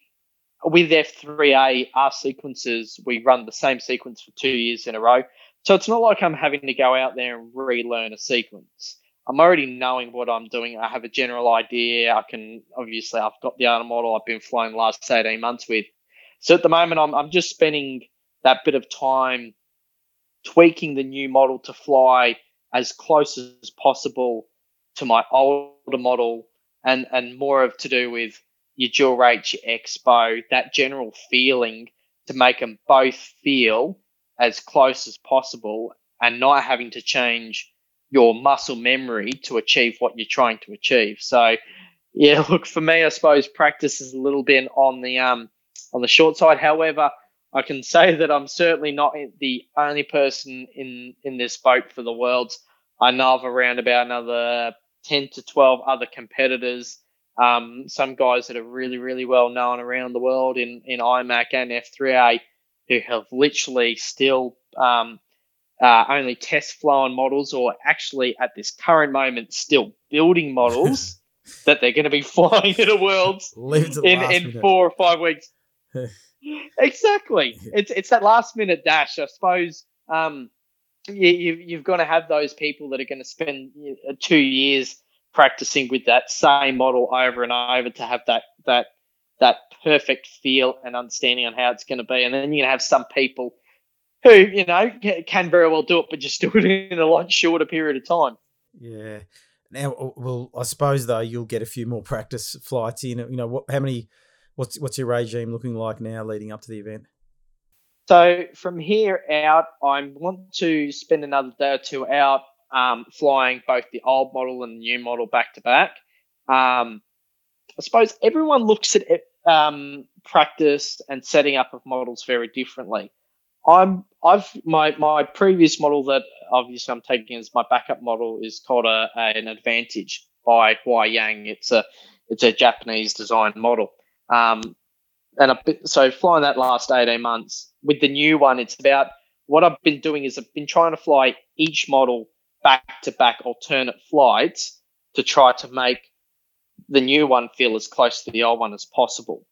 B: with F3A, our sequences, we run the same sequence for two years in a row. So it's not like I'm having to go out there and relearn a sequence. I'm already knowing what I'm doing. I have a general idea. I can obviously I've got the other model I've been flying the last 18 months with. So at the moment I'm I'm just spending that bit of time tweaking the new model to fly as close as possible to my older model and and more of to do with your dual rate, your expo, that general feeling to make them both feel as close as possible and not having to change your muscle memory to achieve what you're trying to achieve. So, yeah, *laughs* look for me, I suppose practice is a little bit on the um on the short side. However, I can *laughs* say that I'm certainly not the only person in in this boat for the worlds. I know of around about another ten to twelve other competitors. Um, some guys that are really, really well known around the world in, in IMAC and F3A who have literally still um, uh, only test flown models or actually at this current moment still building models *laughs* that they're going to be *laughs* flying in a world in, in four or five weeks. *laughs* exactly. It's it's that last minute dash. I suppose um, you, you've, you've got to have those people that are going to spend uh, two years practicing with that same model over and over to have that that that perfect feel and understanding on how it's going to be. And then you're going to have some people who, you know, can very well do it, but just *laughs* do it in a lot shorter period of time.
A: Yeah. Now, well, I suppose though you'll get a few more practice flights in. You know, what? How many? What's what's your regime looking like now, leading up to the event?
B: So from here out, I want to spend another day or two out um, flying both the old model and the new model back to back. Um, I suppose everyone looks at um, practice and setting up of models very differently. I'm I've my my previous model that obviously I'm taking as my backup model is called a, a an Advantage by Huayang. It's a it's a Japanese design model. Um, and bit, so flying that last 18 months with the new one, it's about what I've been doing is I've been trying to fly each model back to back alternate flights to try to make the new one feel as close to the old one as possible.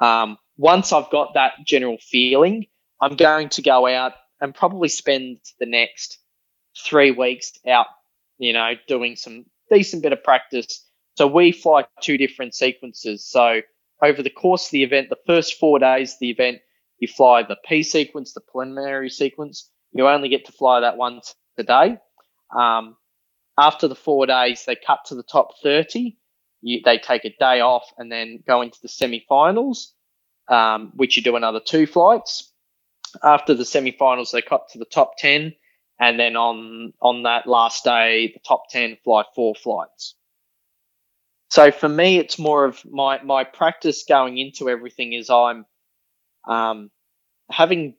B: Um, once I've got that general feeling, I'm going to go out and probably spend the next three weeks out, you know, doing some decent bit of practice. So we fly two different sequences. So over the course of the event, the first four days of the event, you fly the P sequence, the preliminary sequence. You only get to fly that once a day. Um, after the four days, they cut to the top 30 you, they take a day off and then go into the semi-finals, um, which you do another two flights. After the semi-finals, they cut to the top ten, and then on on that last day, the top ten fly four flights. So for me, it's more of my my practice going into everything is I'm um, having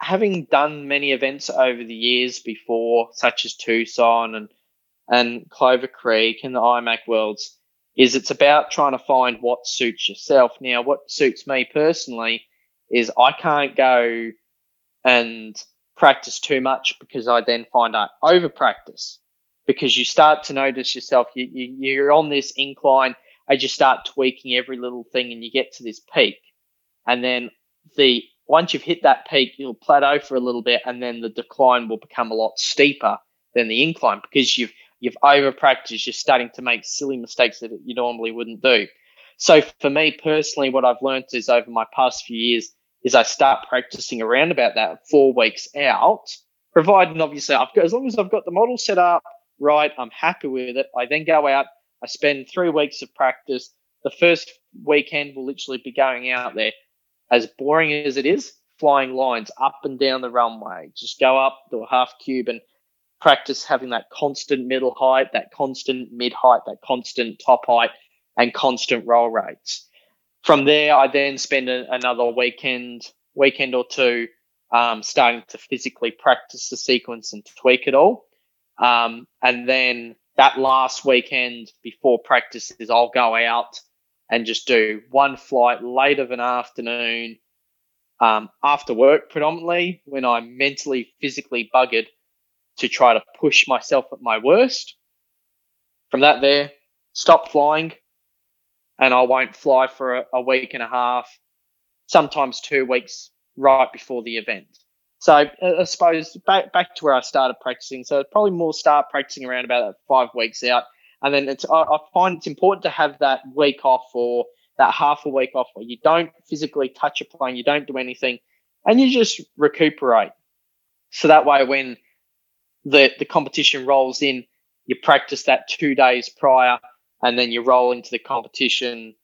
B: having done many events over the years before, such as Tucson and and Clover Creek and the IMAC Worlds is it's about trying to find what suits yourself. Now, what suits me personally is I can't go and practice too much because I then find I over practice because you start to notice yourself you, you you're on this incline as you start tweaking every little thing and you get to this peak and then the once you've hit that peak you'll plateau for a little bit and then the decline will become a lot steeper than the incline because you've you've over practiced, you're starting to make silly mistakes that you normally wouldn't do. So for me personally, what I've learned is over my past few years is I start practicing around about that four weeks out, providing obviously I've got, as long as I've got the model set up right, I'm happy with it. I then go out, I spend three weeks of practice. The first weekend will literally be going out there, as boring as it is, flying lines up and down the runway. Just go up, do a half cube, and practice having that constant middle height, that constant mid height, that constant top height, and constant roll rates. From there, I then spend a, another weekend, weekend or two, um, starting to physically practice the sequence and tweak it all. Um, and then that last weekend before practice is I'll go out and just do one flight late of an afternoon um, after work predominantly when I'm mentally, physically buggered to try to push myself at my worst. From that, there, stop flying, and I won't fly for a, a week and a half. sometimes two weeks right before the event. So I suppose back back to where I started practicing. So probably more start practicing around about five weeks out, and then it's I, I find it's important to have that week off or that half a week off where you don't physically touch a plane, you don't do anything, and you just recuperate. So that way, when the the competition rolls in, you practice that two days prior, and then you roll into the competition,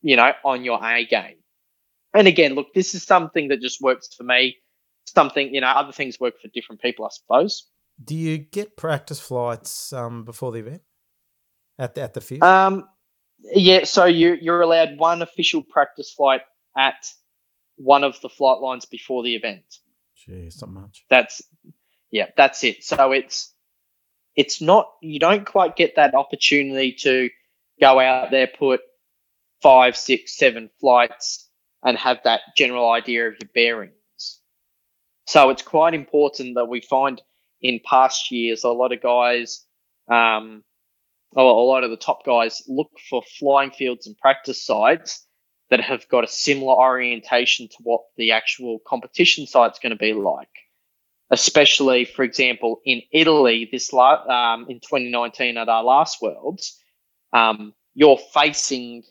B: you know, on your A game. And again, look, this is something that just works for me something, you know, other things work for different people, I suppose.
A: Do you get practice flights um, before the event at the, at the field?
B: Um, yeah, so you you're allowed one official practice flight at one of the flight lines before the event.
A: Jeez, not much.
B: That's yeah, that's it. So it's it's not you don't quite get that opportunity to go out there, put five, six, seven flights, and have that general idea of your bearings. So it's quite important that we find in past years a lot of guys, um, a lot of the top guys look for flying fields and practice sites that have got a similar orientation to what the actual competition site's going to be like. Especially, for example, in Italy, this um, in 2019 at our last Worlds, um, you're facing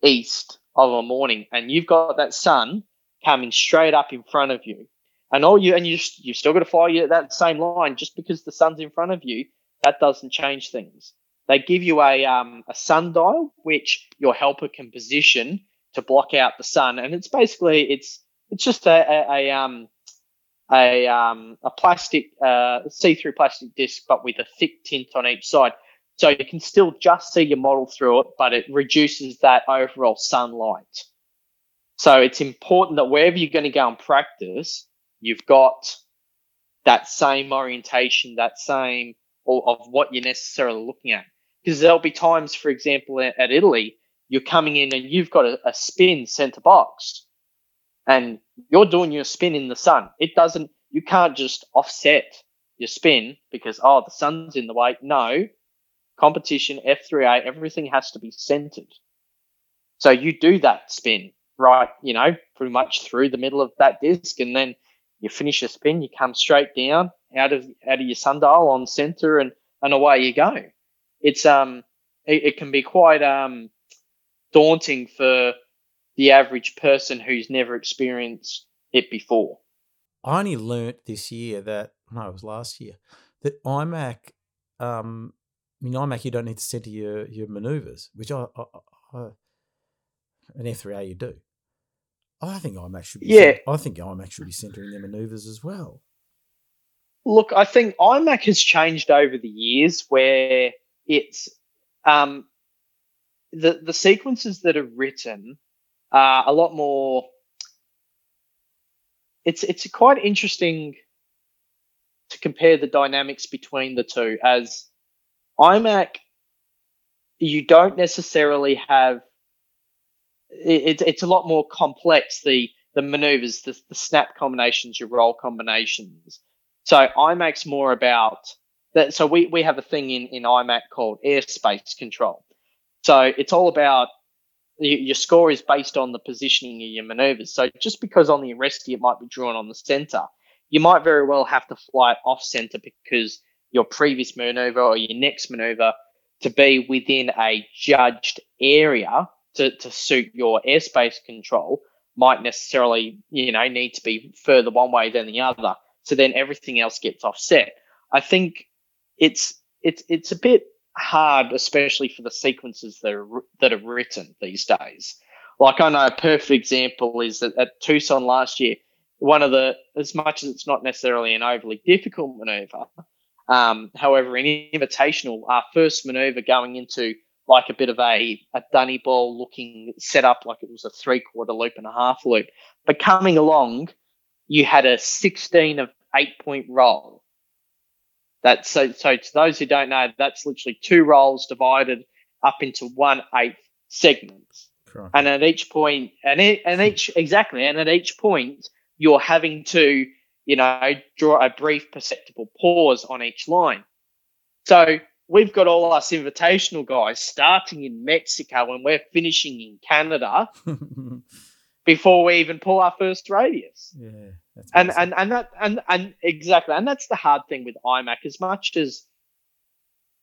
B: east of a morning, and you've got that sun coming straight up in front of you. And all you and you you've still got to fly that same line just because the sun's in front of you. That doesn't change things. They give you a um, a sundial which your helper can position to block out the sun, and it's basically it's it's just a, a, a um a um a plastic uh see-through plastic disc, but with a thick tint on each side. So you can still just see your model through it, but it reduces that overall sunlight. So it's important that wherever you're going to go and practice, you've got that same orientation, that same of what you're necessarily looking at. Because there'll be times, for example, at, Italy, you're coming in and you've got a, a spin center box and you're doing your spin in the sun. It doesn't, you can't just offset your spin because, oh, the sun's in the way. No, competition, F3A, everything has to be centered. So you do that spin right, you know, pretty much through the middle of that disc and then you finish your spin, you come straight down out of out of your sundial on center, and and away you go. It's um it, it can be quite um daunting for the average person who's never experienced it before.
A: I only learnt this year that no, it was last year that IMAC. Um, I mean, IMAC, you don't need to center your your maneuvers, which I, I, I an F3A you do. I think IMAC should be.
B: Yeah,
A: I think IMAC should be centering their manoeuvres as well.
B: Look, I think IMAC has changed over the years, where it's um, the the sequences that are written are a lot more. It's it's quite interesting to compare the dynamics between the two, as IMAC, you don't necessarily have it, it's a lot more complex. The the maneuvers, the, the snap combinations, your roll combinations. So IMAC's more about that. So we, we have a thing in, in IMAC called airspace control. So it's all about your score is based on the positioning of your maneuvers. So just because on the Aresti it might be drawn on the center, you might very well have to fly it off center because your previous maneuver or your next maneuver to be within a judged area to, to suit your airspace control might necessarily, you know, need to be further one way than the other. So then everything else gets offset. I think it's it's it's a bit hard, especially for the sequences that are that are written these days. Like I know a perfect example is that at Tucson last year, one of the as much as it's not necessarily an overly difficult maneuver, um, however, in invitational, our first maneuver going into like a bit of a, a dunny ball looking setup, like it was a three quarter loop and a half loop. But coming along, you had a 16 of eight point roll. That's so, so to those who don't know, that's literally two rolls divided up into one eighth segments. Correct. And at each point, and, it, and each, hmm. exactly, and at each point, you're having to, you know, draw a brief perceptible pause on each line. So we've got all us invitational guys starting in Mexico and we're finishing in Canada *laughs* before we even pull our first radius.
A: Yeah.
B: And and and that and and exactly, and that's the hard thing with IMAC. As much as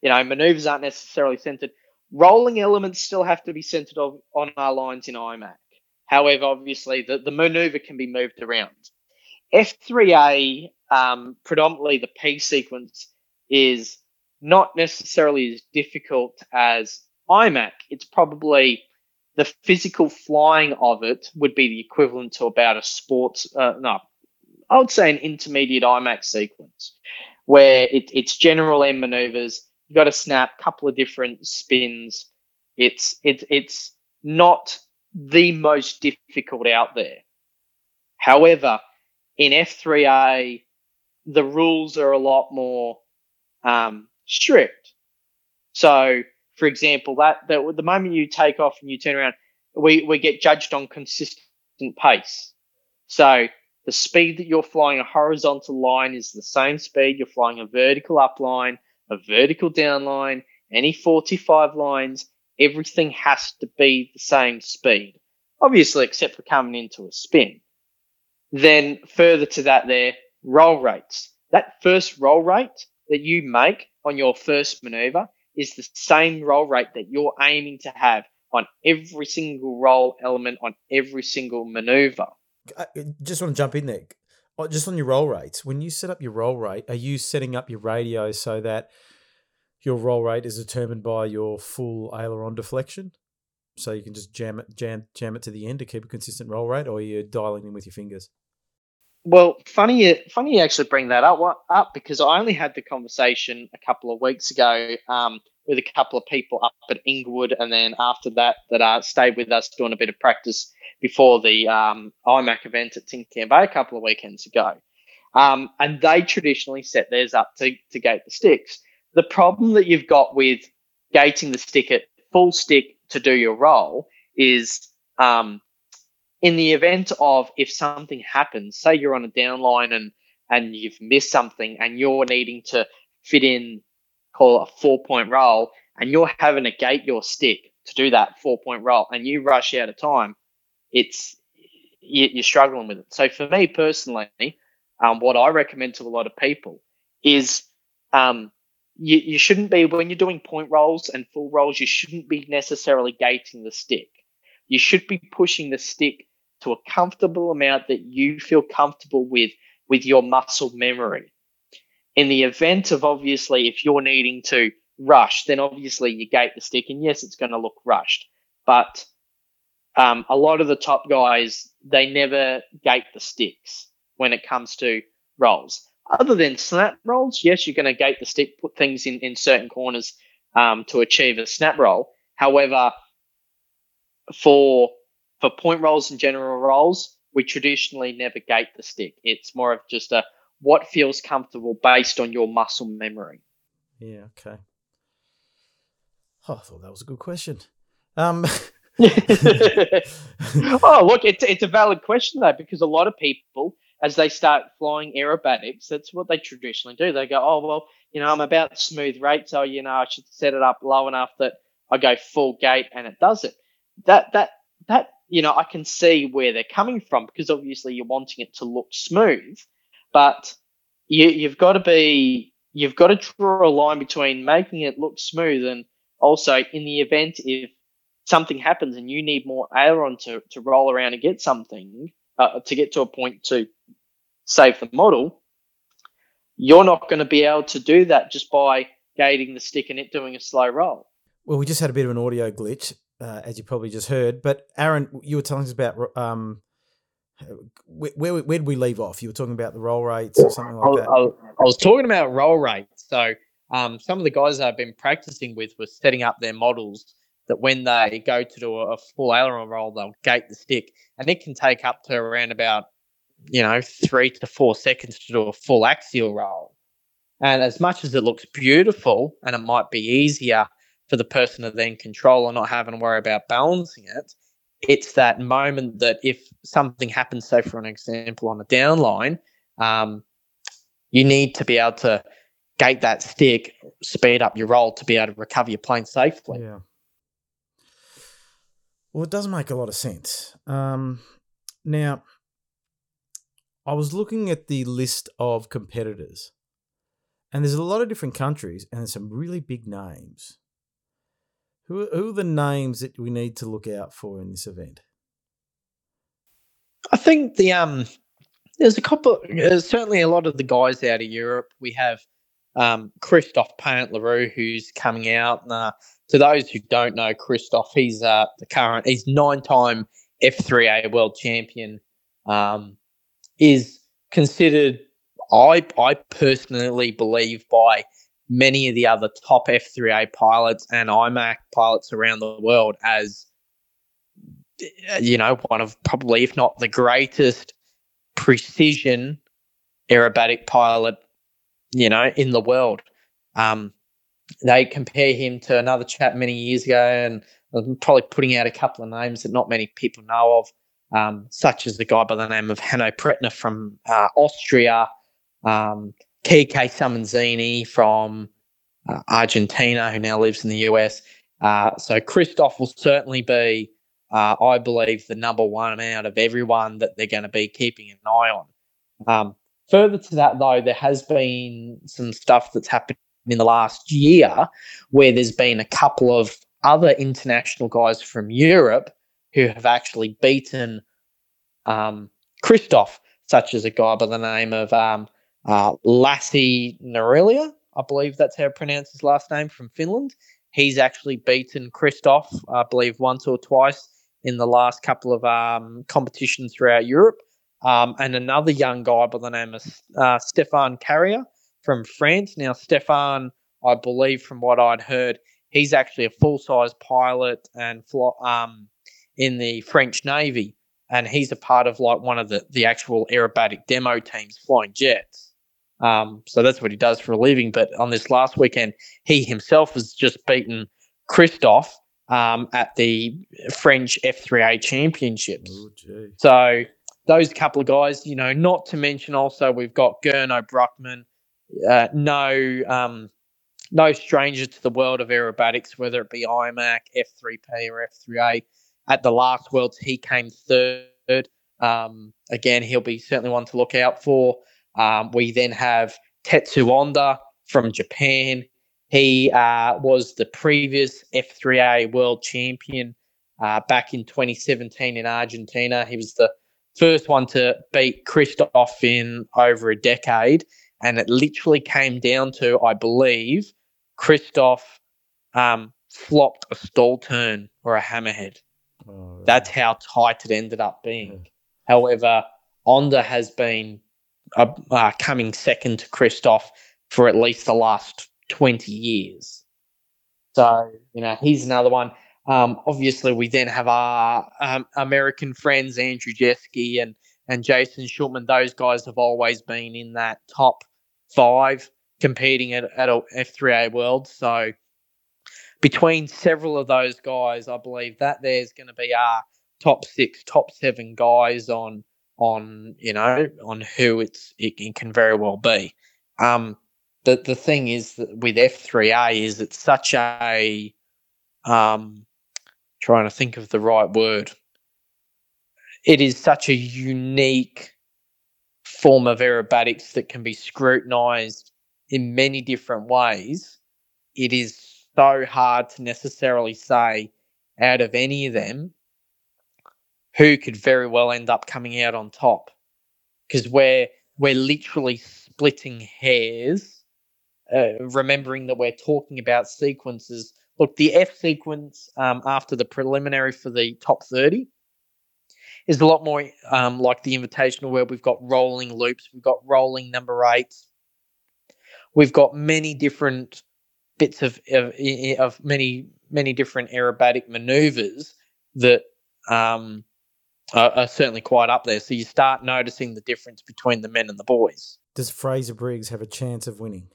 B: you know, maneuvers aren't necessarily centered. Rolling elements still have to be centered on, on our lines in IMAC. However, obviously, the, the maneuver can be moved around. F3A, um, predominantly the P sequence, is not necessarily as difficult as IMAC. It's probably the physical flying of it would be the equivalent to about a sports, uh, no, I would say an intermediate IMAC sequence where it, it's general end maneuvers. You've got to snap a couple of different spins. It's it's it's not the most difficult out there. However, in F3A, the rules are a lot more um, strict. So, for example, that, that the moment you take off and you turn around, we, we get judged on consistent pace. So the speed that you're flying a horizontal line is the same speed you're flying a vertical up line, a vertical down line, any 45 lines, everything has to be the same speed. Obviously, except for coming into a spin. Then further to that there, roll rates. That first roll rate that you make on your first maneuver is the same roll rate that you're aiming to have on every single roll element on every single maneuver.
A: I just want to jump in there. Oh, just on your roll rates, when you set up your roll rate, are you setting up your radio so that your roll rate is determined by your full aileron deflection? So you can just jam it, jam, jam it to the end to keep a consistent roll rate, or you're you dialing in with your fingers?
B: Well, funny, funny you actually bring that up, up because I only had the conversation a couple of weeks ago um, with a couple of people up at Inglewood, and then after that, that uh, stayed with us doing a bit of practice before the um, IMAC event at Tin Can Bay a couple of weekends ago. Um, and they traditionally set theirs up to, to gate the sticks. The problem that you've got with gating the stick at full stick to do your roll is um, in the event of if something happens, say you're on a downline and and you've missed something and you're needing to fit in, call it a four point roll, and you're having to gate your stick to do that four point roll, and you rush out of time, it's you're struggling with it. So for me personally, um, what I recommend to a lot of people is um, you, you shouldn't be when you're doing point rolls and full rolls, you shouldn't be necessarily gating the stick. You should be pushing the stick to a comfortable amount that you feel comfortable with with your muscle memory. In the event of obviously if you're needing to rush, then obviously you gate the stick, and yes, it's going to look rushed. But um, a lot of the top guys they never gate the sticks when it comes to rolls. Other than snap rolls, yes, you're going to gate the stick, put things in, in certain corners um, to achieve a snap roll. However, for for point rolls and general rolls, we traditionally never gate the stick. It's more of just a what feels comfortable based on your muscle memory.
A: Yeah, okay. Oh, I thought that was a good question. Um, *laughs*
B: oh, look, it's, it's a valid question, though, because a lot of people, as they start flying aerobatics, that's what they traditionally do. They go, oh, well, you know, I'm about smooth rate, so, you know, I should set it up low enough that I go full gate and it does it. That, that, that, you know, I can see where they're coming from because obviously you're wanting it to look smooth, but you, you've got to be, you've got to draw a line between making it look smooth and also in the event if something happens and you need more aileron to, to roll around and get something uh, to get to a point to save the model, you're not going to be able to do that just by gating the stick and it doing a slow roll.
A: Well, we just had a bit of an audio glitch, uh, as you probably just heard. But Aaron, you were telling us about um, where, where, where did we leave off? You were talking about the roll rates or something like that. I,
B: I, I was talking about roll rates. So um, some of the guys I've been practicing with were setting up their models that when they go to do a, full aileron roll, they'll gate the stick, and it can take up to around about you know three to four seconds to do a full axial roll. And as much as it looks beautiful, and it might be easier for the person to then control or not having to worry about balancing it, it's that moment that if something happens, say for an example on a downline, um, you need to be able to gate that stick, speed up your roll to be able to recover your plane safely.
A: Yeah. Well, it does make a lot of sense. Um, Now, I was looking at the list of competitors, and there's a lot of different countries, and there's some really big names. Who who are the names that we need to look out for in this event?
B: I think the um, there's a couple. There's certainly a lot of the guys out of Europe. We have um, Christophe Paysant-Leroux, who's coming out. Uh, to those who don't know Christophe, he's uh, the current, he's nine-time F3A world champion. Um, is considered, I I personally believe, by many of the other top F3A pilots and IMAC pilots around the world as you know one of probably if not the greatest precision aerobatic pilot you know in the world. Um, they compare him to another chap many years ago and I'm probably putting out a couple of names that not many people know of um, such as the guy by the name of Hanno Prettner from uh, Austria, um, Quique Somenzini from uh, Argentina, who now lives in the US. Uh, so Christophe will certainly be, uh, I believe, the number one out of everyone that they're going to be keeping an eye on. Um, further to that, though, there has been some stuff that's happened in the last year where there's been a couple of other international guys from Europe who have actually beaten um, Christophe, such as a guy by the name of um, uh, Lassi Norelia. I believe that's how to pronounce his last name from Finland. He's actually beaten Christophe, I believe, once or twice in the last couple of um, competitions throughout Europe. Um, and another young guy by the name of uh, Stefan Carrier from France. Now, Stefan, I believe, from what I'd heard, he's actually a full size pilot and um, in the French Navy, and he's a part of like one of the the actual aerobatic demo teams flying jets. Um, so that's what he does for a living. But on this last weekend, he himself has just beaten Christophe um, at the French F3A Championships.
A: Oh,
B: so those couple of guys, you know, not to mention also we've got Gernot Bruckmann, uh, no um, no stranger to the world of aerobatics, whether it be IMAC, F3P, or F3A. At the last Worlds, he came third. Um, again, he'll be certainly one to look out for. Um, we then have Tetsuo Onda from Japan. He uh, was the previous F3A world champion uh, back in 2017 in Argentina. He was the first one to beat Christophe in over a decade. And it literally came down to, I believe, Christophe um, flopped a stall turn or a hammerhead. Oh, That's how tight it ended up being. Yeah. However, Onda has been uh, uh, coming second to Christophe for at least the last 20 years. So, you know, he's another one. Um, obviously, we then have our um, American friends, Andrew Jesky and, and Jason Shulman. Those guys have always been in that top five competing at, at a F3A World. So, between several of those guys, I believe that there's going to be our top six, top seven guys on on you know on who it's it, can very well be. Um, the the thing is that with F three A is it's such a um, trying to think of the right word. It is such a unique form of aerobatics that can be scrutinized in many different ways. It is so hard to necessarily say out of any of them who could very well end up coming out on top. Because we're we're literally splitting hairs uh, remembering that we're talking about sequences. Look the f sequence um, after the preliminary for the top 30 is a lot more um, like the invitational where we've got rolling loops we've got rolling number eights. We've got many different bits of of, of many many different aerobatic maneuvers that um, are, are, certainly quite up there. So you start noticing the difference between the men and the boys.
A: Does Fraser Briggs have a chance of winning?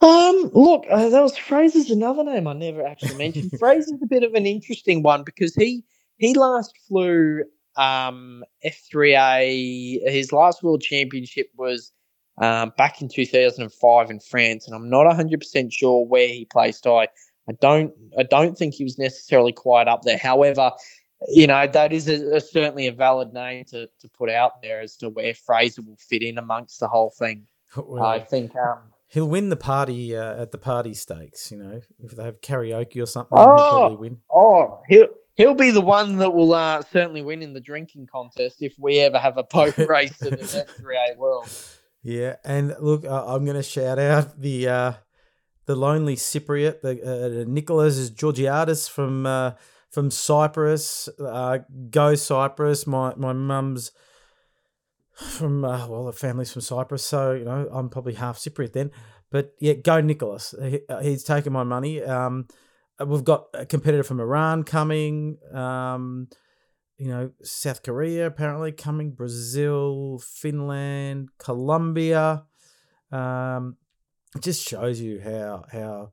B: Um, look, uh, that was Fraser's another name I never actually mentioned. *laughs* Fraser's a bit of an interesting one because he he last flew um F3A. His last world championship was um, back in 2005 in France, and I'm not 100% sure where he placed. I I don't I don't think he was necessarily quite up there. However, you know, that is a, a, certainly a valid name to, to put out there as to where Fraser will fit in amongst the whole thing. *laughs* Well, I think um,
A: he'll win the party uh, at the party stakes. You know, if they have karaoke or something, oh, he'll probably win.
B: Oh, he'll he'll be the one that will uh, certainly win in the drinking contest if we ever have a poker *laughs* race in the F3A world.
A: Yeah, and look, uh, I'm going to shout out the uh, the lonely Cypriot, the uh, Nicholas Georgiadis from uh, from Cyprus. Uh, go Cyprus! My my mum's from uh, well, the family's from Cyprus, so you know I'm probably half Cypriot then. But yeah, go Nicholas. He, uh, he's taken my money. Um, we've got a competitor from Iran coming. Um, you know, South Korea apparently coming, Brazil, Finland, Colombia. Um, it just shows you how how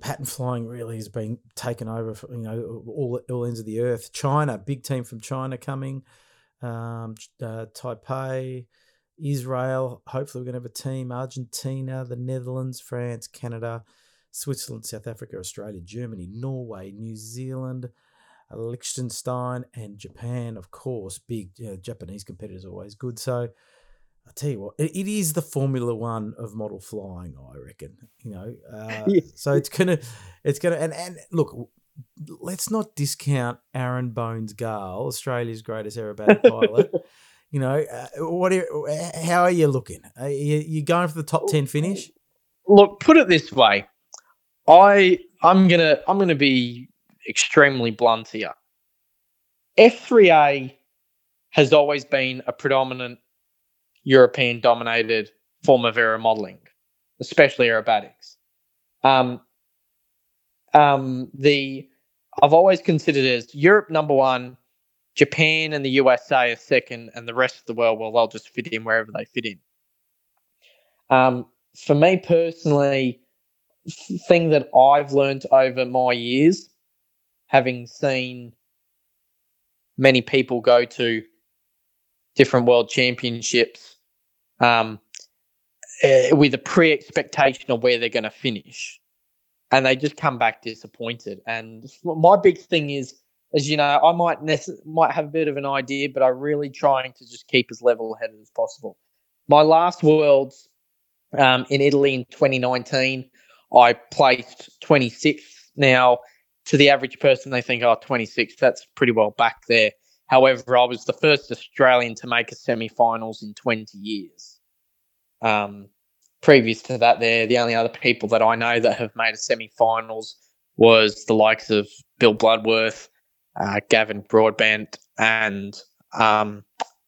A: pattern flying really has been taken over. For, you know, all all ends of the earth. China, big team from China coming. Um, uh, Taipei, Israel. Hopefully, we're going to have a team. Argentina, the Netherlands, France, Canada, Switzerland, South Africa, Australia, Germany, Norway, New Zealand. Liechtenstein and Japan, of course, big Japanese competitors always good. So I tell you what, it, it is the Formula One of model flying, I reckon. You know, *laughs* uh, yeah. so it's gonna, it's gonna, and and look, let's not discount Aaron Bones Garle, Australia's greatest aerobatic pilot. *laughs* you know, uh, what? Are, how are you looking? Are you, you going for the top ten finish?
B: Look, put it this way, I I'm gonna I'm gonna be extremely blunt here. F3A has always been a predominant European dominated form of aero modeling, especially aerobatics. Um, um, the I've always considered as Europe number one, Japan and the USA are second, and the rest of the world, well, they'll just fit in wherever they fit in. Um, for me personally, thing that I've learned over my years, having seen many people go to different world championships um, uh, with a pre expectation of where they're going to finish. And they just come back disappointed. And my big thing is, as you know, I might might have a bit of an idea, but I'm really trying to just keep as level headed as possible. My last Worlds um, in Italy in 2019, I placed 26th. Now, to the average person, they think, oh, 26, that's pretty well back there. However, I was the first Australian to make a semi finals in 20 years. Um, previous to that, there, the only other people that I know that have made a semi finals was the likes of Bill Bloodworth, uh, Gavin Broadbent, and um,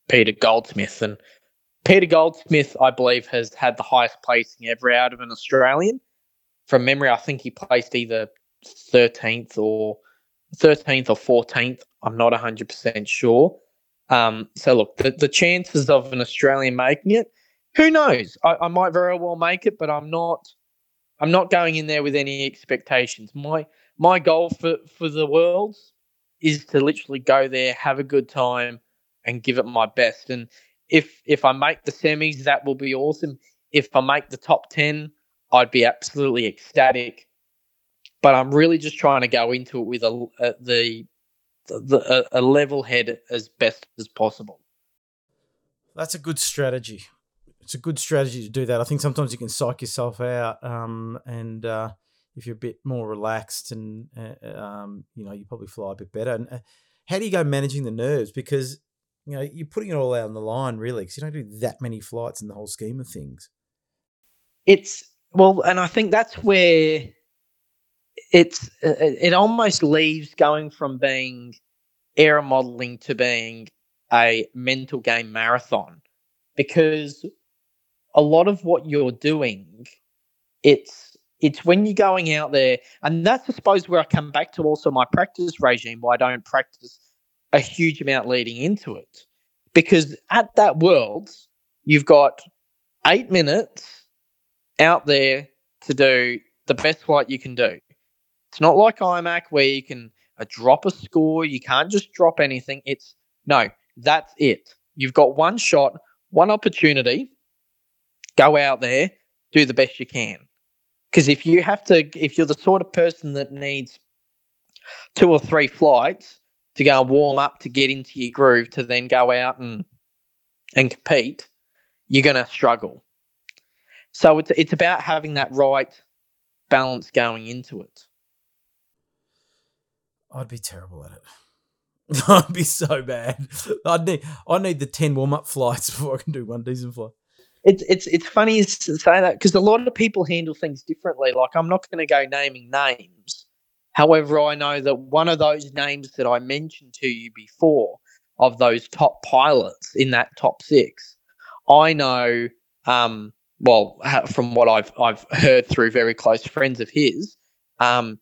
B: Peter Goldsmith. And Peter Goldsmith, I believe, has had the highest placing ever out of an Australian. From memory, I think he placed either 13th or 13th or 14th. I'm not 100% sure. Um, so, look, the, the chances of an Australian making it, who knows? I, I might very well make it, but I'm not. I'm not going in there with any expectations. My my goal for, for the worlds is to literally go there, have a good time, and give it my best. And if if I make the semis, that will be awesome. If I make the top ten, I'd be absolutely ecstatic but I'm really just trying to go into it with a, a the, the a, a level head as best as possible.
A: That's a good strategy. It's a good strategy to do that. I think sometimes you can psych yourself out, um, and uh, if you're a bit more relaxed, and uh, um, you know, you probably fly a bit better. And uh, how do you go managing the nerves? Because you know you're putting it all out on the line, really, because you don't do that many flights in the whole scheme of things.
B: It's well, and I think that's where it's uh, it almost leaves going from being air modeling to being a mental game marathon because a lot of what you're doing it's it's when you're going out there and that's i suppose where i come back to also my practice regime why i don't practice a huge amount leading into it. Because at that world you've got eight minutes out there to do the best flight you can do it's not like IMAC where you can uh, drop a score. You can't just drop anything. It's no, that's it. You've got one shot, one opportunity. Go out there, do the best you can. Because if you have to, if you're the sort of person that needs two or three flights to go and warm up to get into your groove to then go out and and compete, you're going to struggle. So it's it's about having that right balance going into it.
A: I'd be terrible at it. *laughs* I'd be so bad. I need I need the ten warm up flights *laughs* before I can do one decent flight.
B: It's it's it's funny to say that because a lot of people handle things differently. Like I'm not going to go naming names. However, I know that one of those names that I mentioned to you before of those top pilots in that top six, I know. Um, well, from what I've I've heard through very close friends of his, um,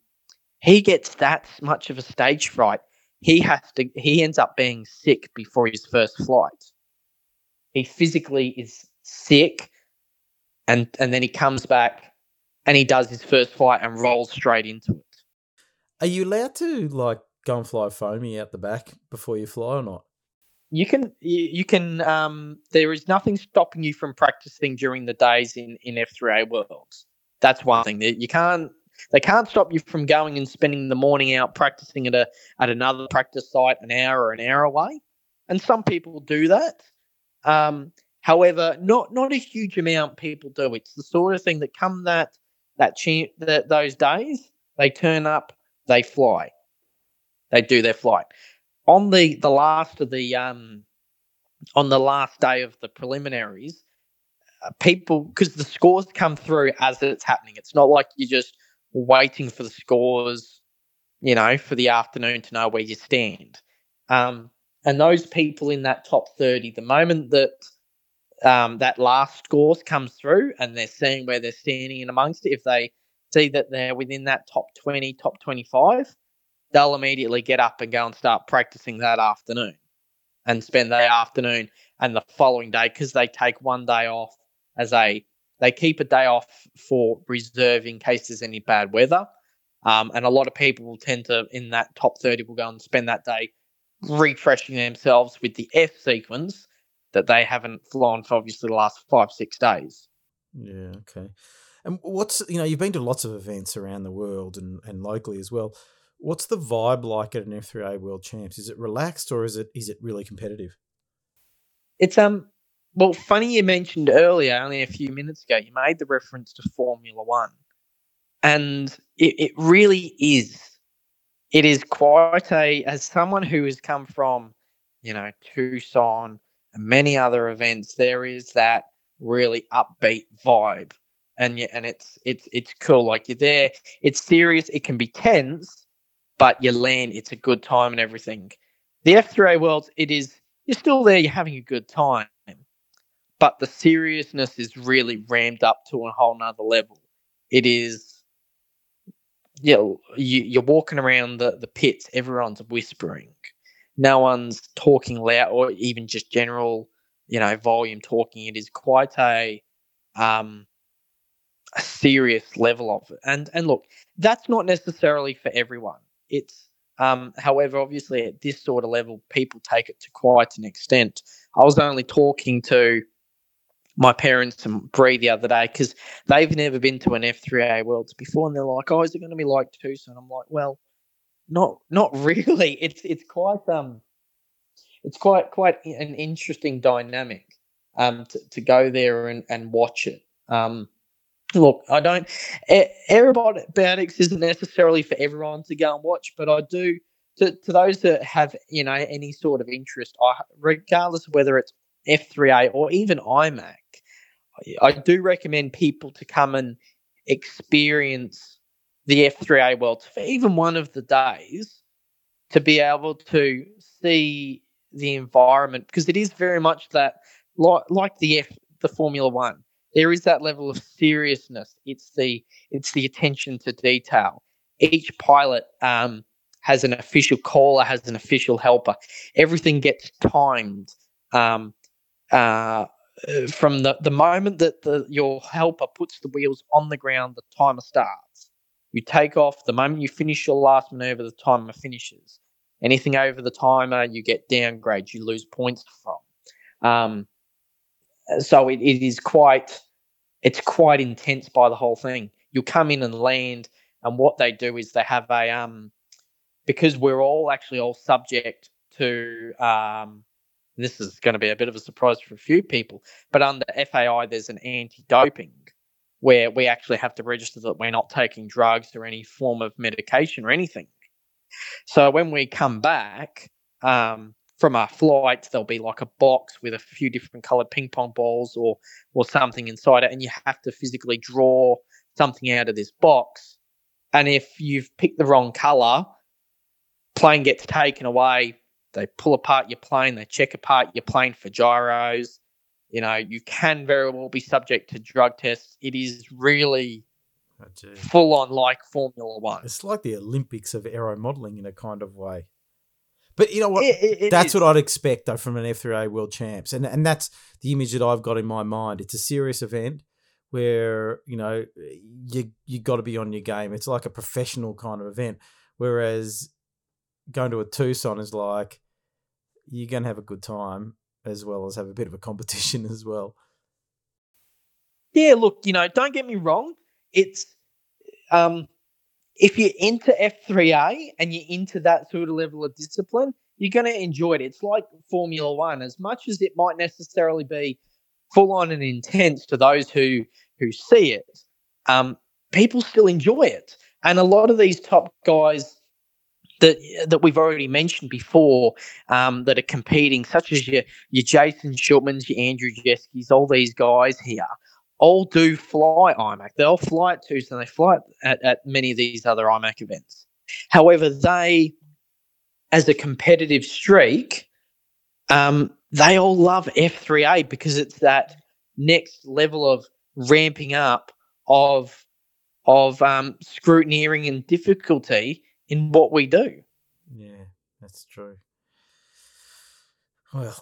B: he gets that much of a stage fright. He has to. He ends up being sick before his first flight. He physically is sick, and and then he comes back, and he does his first flight and rolls straight into it.
A: Are you allowed to like go and fly foamy out the back before you fly or not?
B: You can. You, you can. Um, there is nothing stopping you from practicing during the days in in F3A worlds. That's one thing. That you can't they can't stop you from going and spending the morning out practicing at a at another practice site an hour or an hour away. And some people do that. Um, however, not not a huge amount people do. It's the sort of thing that come that that, che- that those days they turn up, they fly, they do their flight. On the the last of the um, on the last day of the preliminaries, uh, people because the scores come through as it's happening. It's not like you just waiting for the scores, you know, for the afternoon to know where you stand. Um, and those people in that top 30, the moment that um, that last scores comes through and they're seeing where they're standing in amongst it, if they see that they're within that top 20, top 25, they'll immediately get up and go and start practicing that afternoon and spend that afternoon and the following day because they take one day off as a they keep a day off for reserve in case there's any bad weather. Um, and a lot of people will tend to, in that top 30, will go and spend that day refreshing themselves with the F sequence that they haven't flown for obviously the last five, six days.
A: Yeah, okay. And what's, you know, you've been to lots of events around the world and, and locally as well. What's the vibe like at an F3A World Champs? Is it relaxed or is it is it really competitive?
B: It's um well, funny you mentioned earlier, only a few minutes ago, you made the reference to Formula One. And it, it really is. It is quite a, as someone who has come from, you know, Tucson and many other events, there is that really upbeat vibe. And yeah, and it's it's it's cool. Like you're there, it's serious, it can be tense, but you land, it's a good time and everything. The F3A Worlds, it is you're still there, you're having a good time but the seriousness is really ramped up to a whole nother level. It is, you know, you, you're walking around the, the pits, everyone's whispering. No one's talking loud or even just general, you know, volume talking. It is quite a, um, a serious level of it. And and look, that's not necessarily for everyone. It's um, however, obviously at this sort of level, people take it to quite an extent. I was only talking to my parents and Bree the other day because they've never been to an F3A Worlds before, and they're like, "Oh, is it going to be like Tucson?" I'm like, "Well, not not *laughs* really. It's it's quite um, it's quite quite an interesting dynamic um to, to go there and and watch it. Um, look, I don't. Aerobatics isn't necessarily for everyone to go and watch, but I do. To, to those that have you know any sort of interest, I, regardless of whether it's F3A or even IMAC, I do recommend people to come and experience the F3A Worlds for even one of the days to be able to see the environment because it is very much that like like the F the Formula One. There is that level of seriousness. It's the it's the attention to detail. Each pilot um, has an official caller, has an official helper. Everything gets timed. Um, uh, from the, the moment that the, your helper puts the wheels on the ground, the timer starts. You take off. The moment you finish your last maneuver, the timer finishes. Anything over the timer, you get downgrades. You lose points from. Um, so it, it is quite, it's quite intense by the whole thing. You come in and land, and what they do is they have a um, because we're all actually all subject to. Um, this is going to be a bit of a surprise for a few people, but under FAI, there's an anti-doping where we actually have to register that we're not taking drugs or any form of medication or anything. So when we come back um, from our flight, there'll be like a box with a few different coloured ping pong balls or or something inside it, and you have to physically draw something out of this box. And if you've picked the wrong colour, plane gets taken away. They pull apart your plane. They check apart your plane for gyros. You know, you can very well be subject to drug tests. It is really full on like Formula One.
A: It's like the Olympics of aero modeling in a kind of way. But you know what?
B: It- it- it
A: that's
B: is.
A: what I'd expect though from an F3A World Champs, and and that's the image that I've got in my mind. It's a serious event where you know you you got to be on your game. It's like a professional kind of event, whereas going to a Tucson is like you're gonna have a good time as well as have a bit of a competition *laughs* as well.
B: Yeah, look, you know, don't get me wrong. It's um, if you're into F3A and you're into that sort of level of discipline, you're going to enjoy it. It's like Formula One, as much as it might necessarily be full on and intense to those who who see it. Um, people still enjoy it, and a lot of these top guys that that we've already mentioned before um, that are competing, such as your your Jason Shulmans, your Andrew Jeskys, all these guys here, all do fly IMAC. They all fly at Tucson, they fly at, at many of these other IMAC events. However, they, as a competitive streak, um, they all love F3A because it's that next level of ramping up of of um, scrutineering and difficulty in what we do.
A: Yeah, that's true. Well,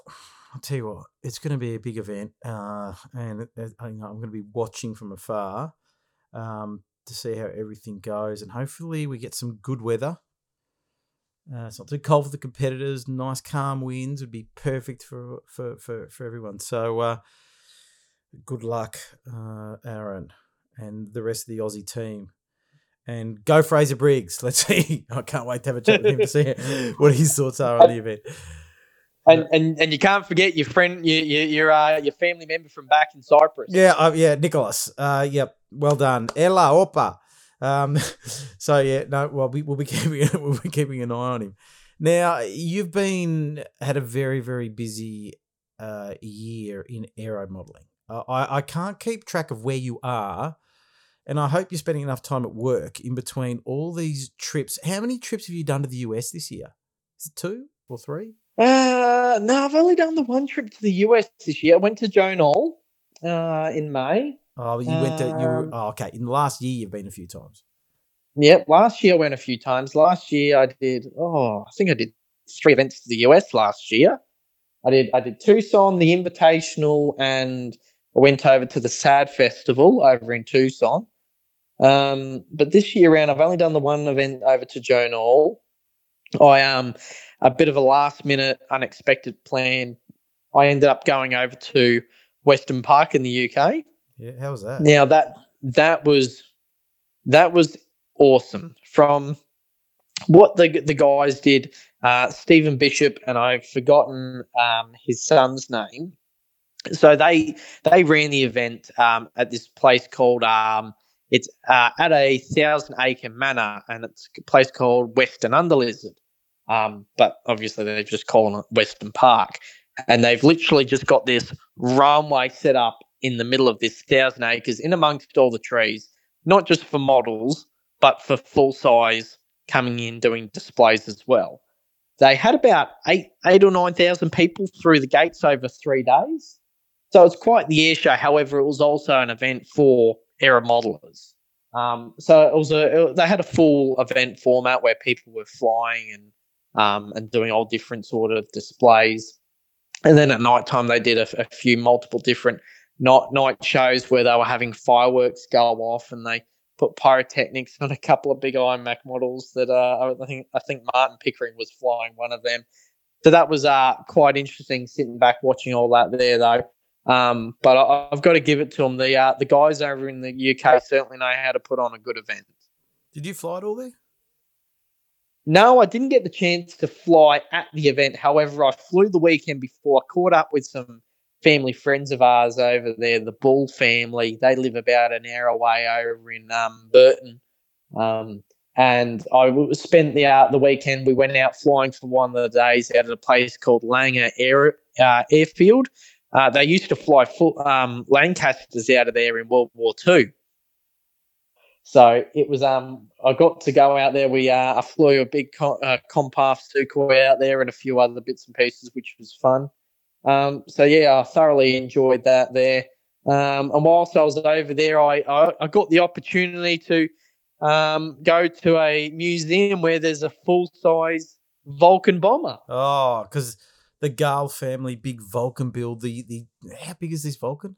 A: I'll tell you what, it's going to be a big event, uh, and I, I'm going to be watching from afar um, to see how everything goes, and hopefully we get some good weather. Uh, it's not too cold for the competitors. Nice calm winds would be perfect for for for, for everyone. So, uh, good luck, uh, Aaron, and the rest of the Aussie team. And go Fraser Briggs. Let's see. *laughs* I can't wait to have a chat with him to see *laughs* what his thoughts are on the event.
B: And and, and you can't forget your friend, your your your, uh, your family member from back in Cyprus.
A: Yeah, uh, yeah, Nicholas. Uh, yep, well done. Ella Opa. Um, *laughs* so yeah, no, well, we, we'll be keeping we'll be keeping an eye on him. Now, you've been had a very very busy uh, year in aero modeling. Uh, I I can't keep track of where you are, and I hope you're spending enough time at work in between all these trips. How many trips have you done to the US this year? Is it two or three?
B: Uh, no, I've only done the one trip to the US this year. I went to Joe Nall uh, in May.
A: Oh, you went to you. Were,
B: Um,
A: oh, okay. In the last year, you've been a few times.
B: Yep, last year I went a few times. Last year I did. Oh, I think I did three events to the US last year. I did. I did Tucson, the Invitational, and I went over to the Sad Festival over in Tucson. Um, but this year around, I've only done the one event over to Joe Nall. I um a bit of a last minute unexpected plan. I ended up going over to Weston Park in the UK.
A: Yeah, how was that?
B: Now that that was that was awesome. From what the the guys did, uh, Stephen Bishop and I've forgotten um, his son's name. So they they ran the event um, at this place called um, it's uh, at a thousand acre manor, and it's a place called Weston-under-Lizard. Um, but obviously they've just calling it Weston Park, and they've literally just got this runway set up in the middle of this thousand acres, in amongst all the trees, not just for models, but for full size coming in doing displays as well. They had about eight, eight or nine thousand people through the gates over three days, so it's quite the air show. However, it was also an event for aero modelers. Um, so it was a it- they had a full event format where people were flying and um, and doing all different sort of displays. And then at night time, they did a, a few multiple different night night shows where they were having fireworks go off, and they put pyrotechnics on a couple of big IMAC models. That uh, I think I think Martin Pickering was flying one of them. So that was uh, quite interesting sitting back watching all that there though. Um, but I, I've got to give it to them. The uh, the guys over in the UK certainly know how to put on a good event.
A: Did you fly it all there?
B: No, I didn't get the chance to fly at the event. However, I flew the weekend before. I caught up with some family friends of ours over there, the Bull family. They live about an hour away over in um, Burton. Um, and I spent the uh, the weekend. We went out flying for one of the days out at a place called Langar Air uh, Airfield. Uh, they used to fly full, um, Lancasters out of there in World War Two. So it was. Um, I got to go out there. We uh, I flew a big com- uh, CompARF Sukhoi out there and a few other bits and pieces, which was fun. Um, so yeah, I thoroughly enjoyed that there. Um, and whilst I was over there, I, I, I got the opportunity to um, go to a museum where there's a full size Vulcan bomber.
A: Oh, because the Garle family big Vulcan build. The the how big is this Vulcan?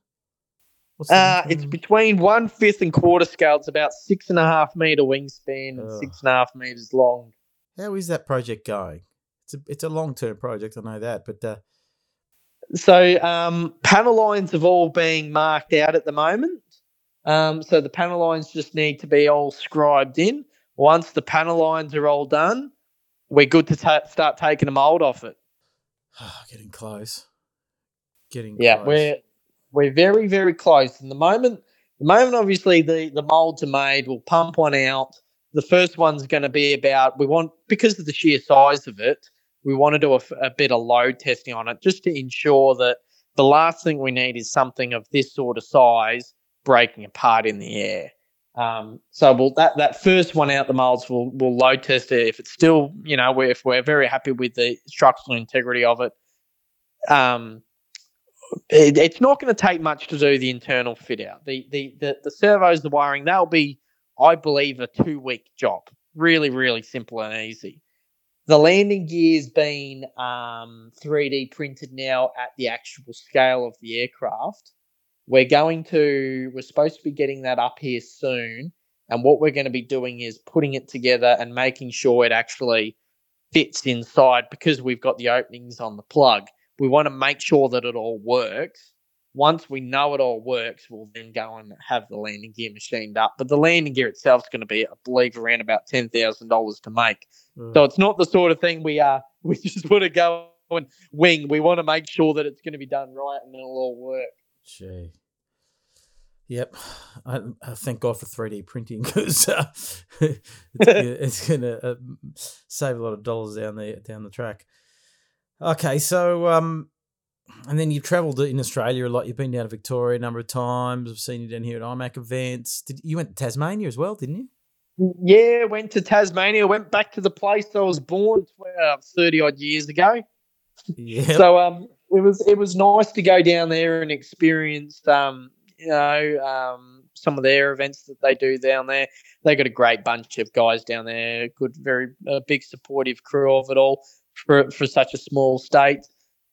B: Uh, it's between one fifth and quarter scale. It's about six and a half meter wingspan and six and a half meters long.
A: How is that project going? It's a it's a long term project. I know that, but uh...
B: so um, panel lines have all been marked out at the moment. Um, so the panel lines just need to be all scribed in. Once the panel lines are all done, we're good to ta- start taking a mold off it. *sighs*
A: Getting close. Getting
B: yeah,
A: close.
B: we're we're very, very close. And the moment, the moment, obviously, the the molds are made, we'll pump one out. The first one's going to be about we want because of the sheer size of it, we want to do a, a bit of load testing on it just to ensure that the last thing we need is something of this sort of size breaking apart in the air. Um, so we'll, that that first one out the molds, we'll we'll load test it. If it's still, you know, if we're very happy with the structural integrity of it, um, it, it's not going to take much to do the internal fit out. The, the the the servos, the wiring, that'll be, I believe, a two week job. Really, really simple and easy. The landing gear's been um, 3D printed now at the actual scale of the aircraft. We're going to, we're supposed to be getting that up here soon. And what we're going to be doing is putting it together and making sure it actually fits inside because we've got the openings on the plug we want to make sure that it all works. Once we know it all works, we'll then go and have the landing gear machined up. But the landing gear itself is going to be, I believe, around about ten thousand dollars to make. Mm. So it's not the sort of thing we are. *laughs* We just want to go and wing. We want to make sure that it's going to be done right and it'll all work.
A: Gee. Yep, I, I, thank God for 3D printing *laughs* because uh, it's, *laughs* going to uh, save a lot of dollars down the down the track. Okay, so um, and then you've travelled in Australia a lot. You've been down to Victoria a number of times. I've seen you down here at IMAC events. Did you went to Tasmania as well, didn't you?
B: Yeah, went to Tasmania. Went back to the place I was born uh, thirty odd years ago. Yeah. So um, it was it was nice to go down there and experience um, you know, um, some of their events that they do down there. They got a great bunch of guys down there. Good, very big supportive crew of it all for for such a small state.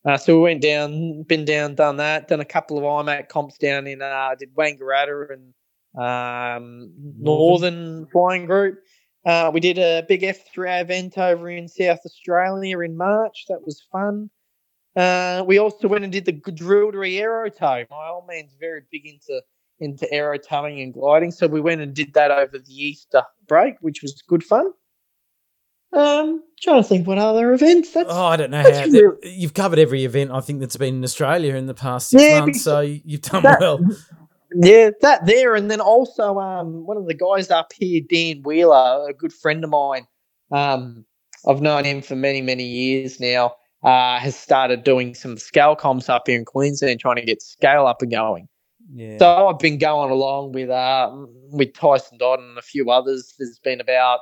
B: Uh, so we went down, been down, done that, done a couple of IMAC comps down in, uh, did Wangaratta and um, Northern Flying Group. Uh, we did a big F3 event over in South Australia in March. That was fun. Uh, we also went and did the Drillery Aero Tow. My old man's very big into into aero towing and gliding, so we went and did that over the Easter break, which was good fun. Um, trying to think what other events. That's,
A: oh, I don't know how. Real. You've covered every event I think that's been in Australia in the past six yeah, months, so you've done that, well. *laughs*
B: Yeah, that there, and then also um, one of the guys up here, Dan Wheeler, a good friend of mine. Um, I've known him for many, many years now. Uh, has started doing some scale comps up here in Queensland, trying to get scale up and going. Yeah. So I've been going along with uh, with Tyson Dodd and a few others. There's been about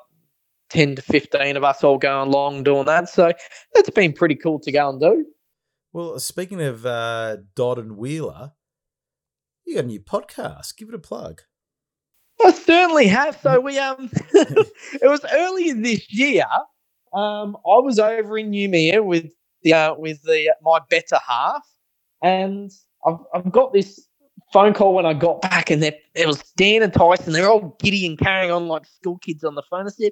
B: 10 to 15 of us all going along doing that. So that's been pretty cool to go and do.
A: Well, speaking of uh, Dodd and Wheeler, you got a new podcast. Give it a plug.
B: I certainly have. So we um, *laughs* it was earlier this year. Um, I was over in Noumea with the uh, with the uh, my better half, and I've I've got this phone call when I got back, and there it was Dan and Tyson. They're all giddy and carrying on like school kids on the phone. I said,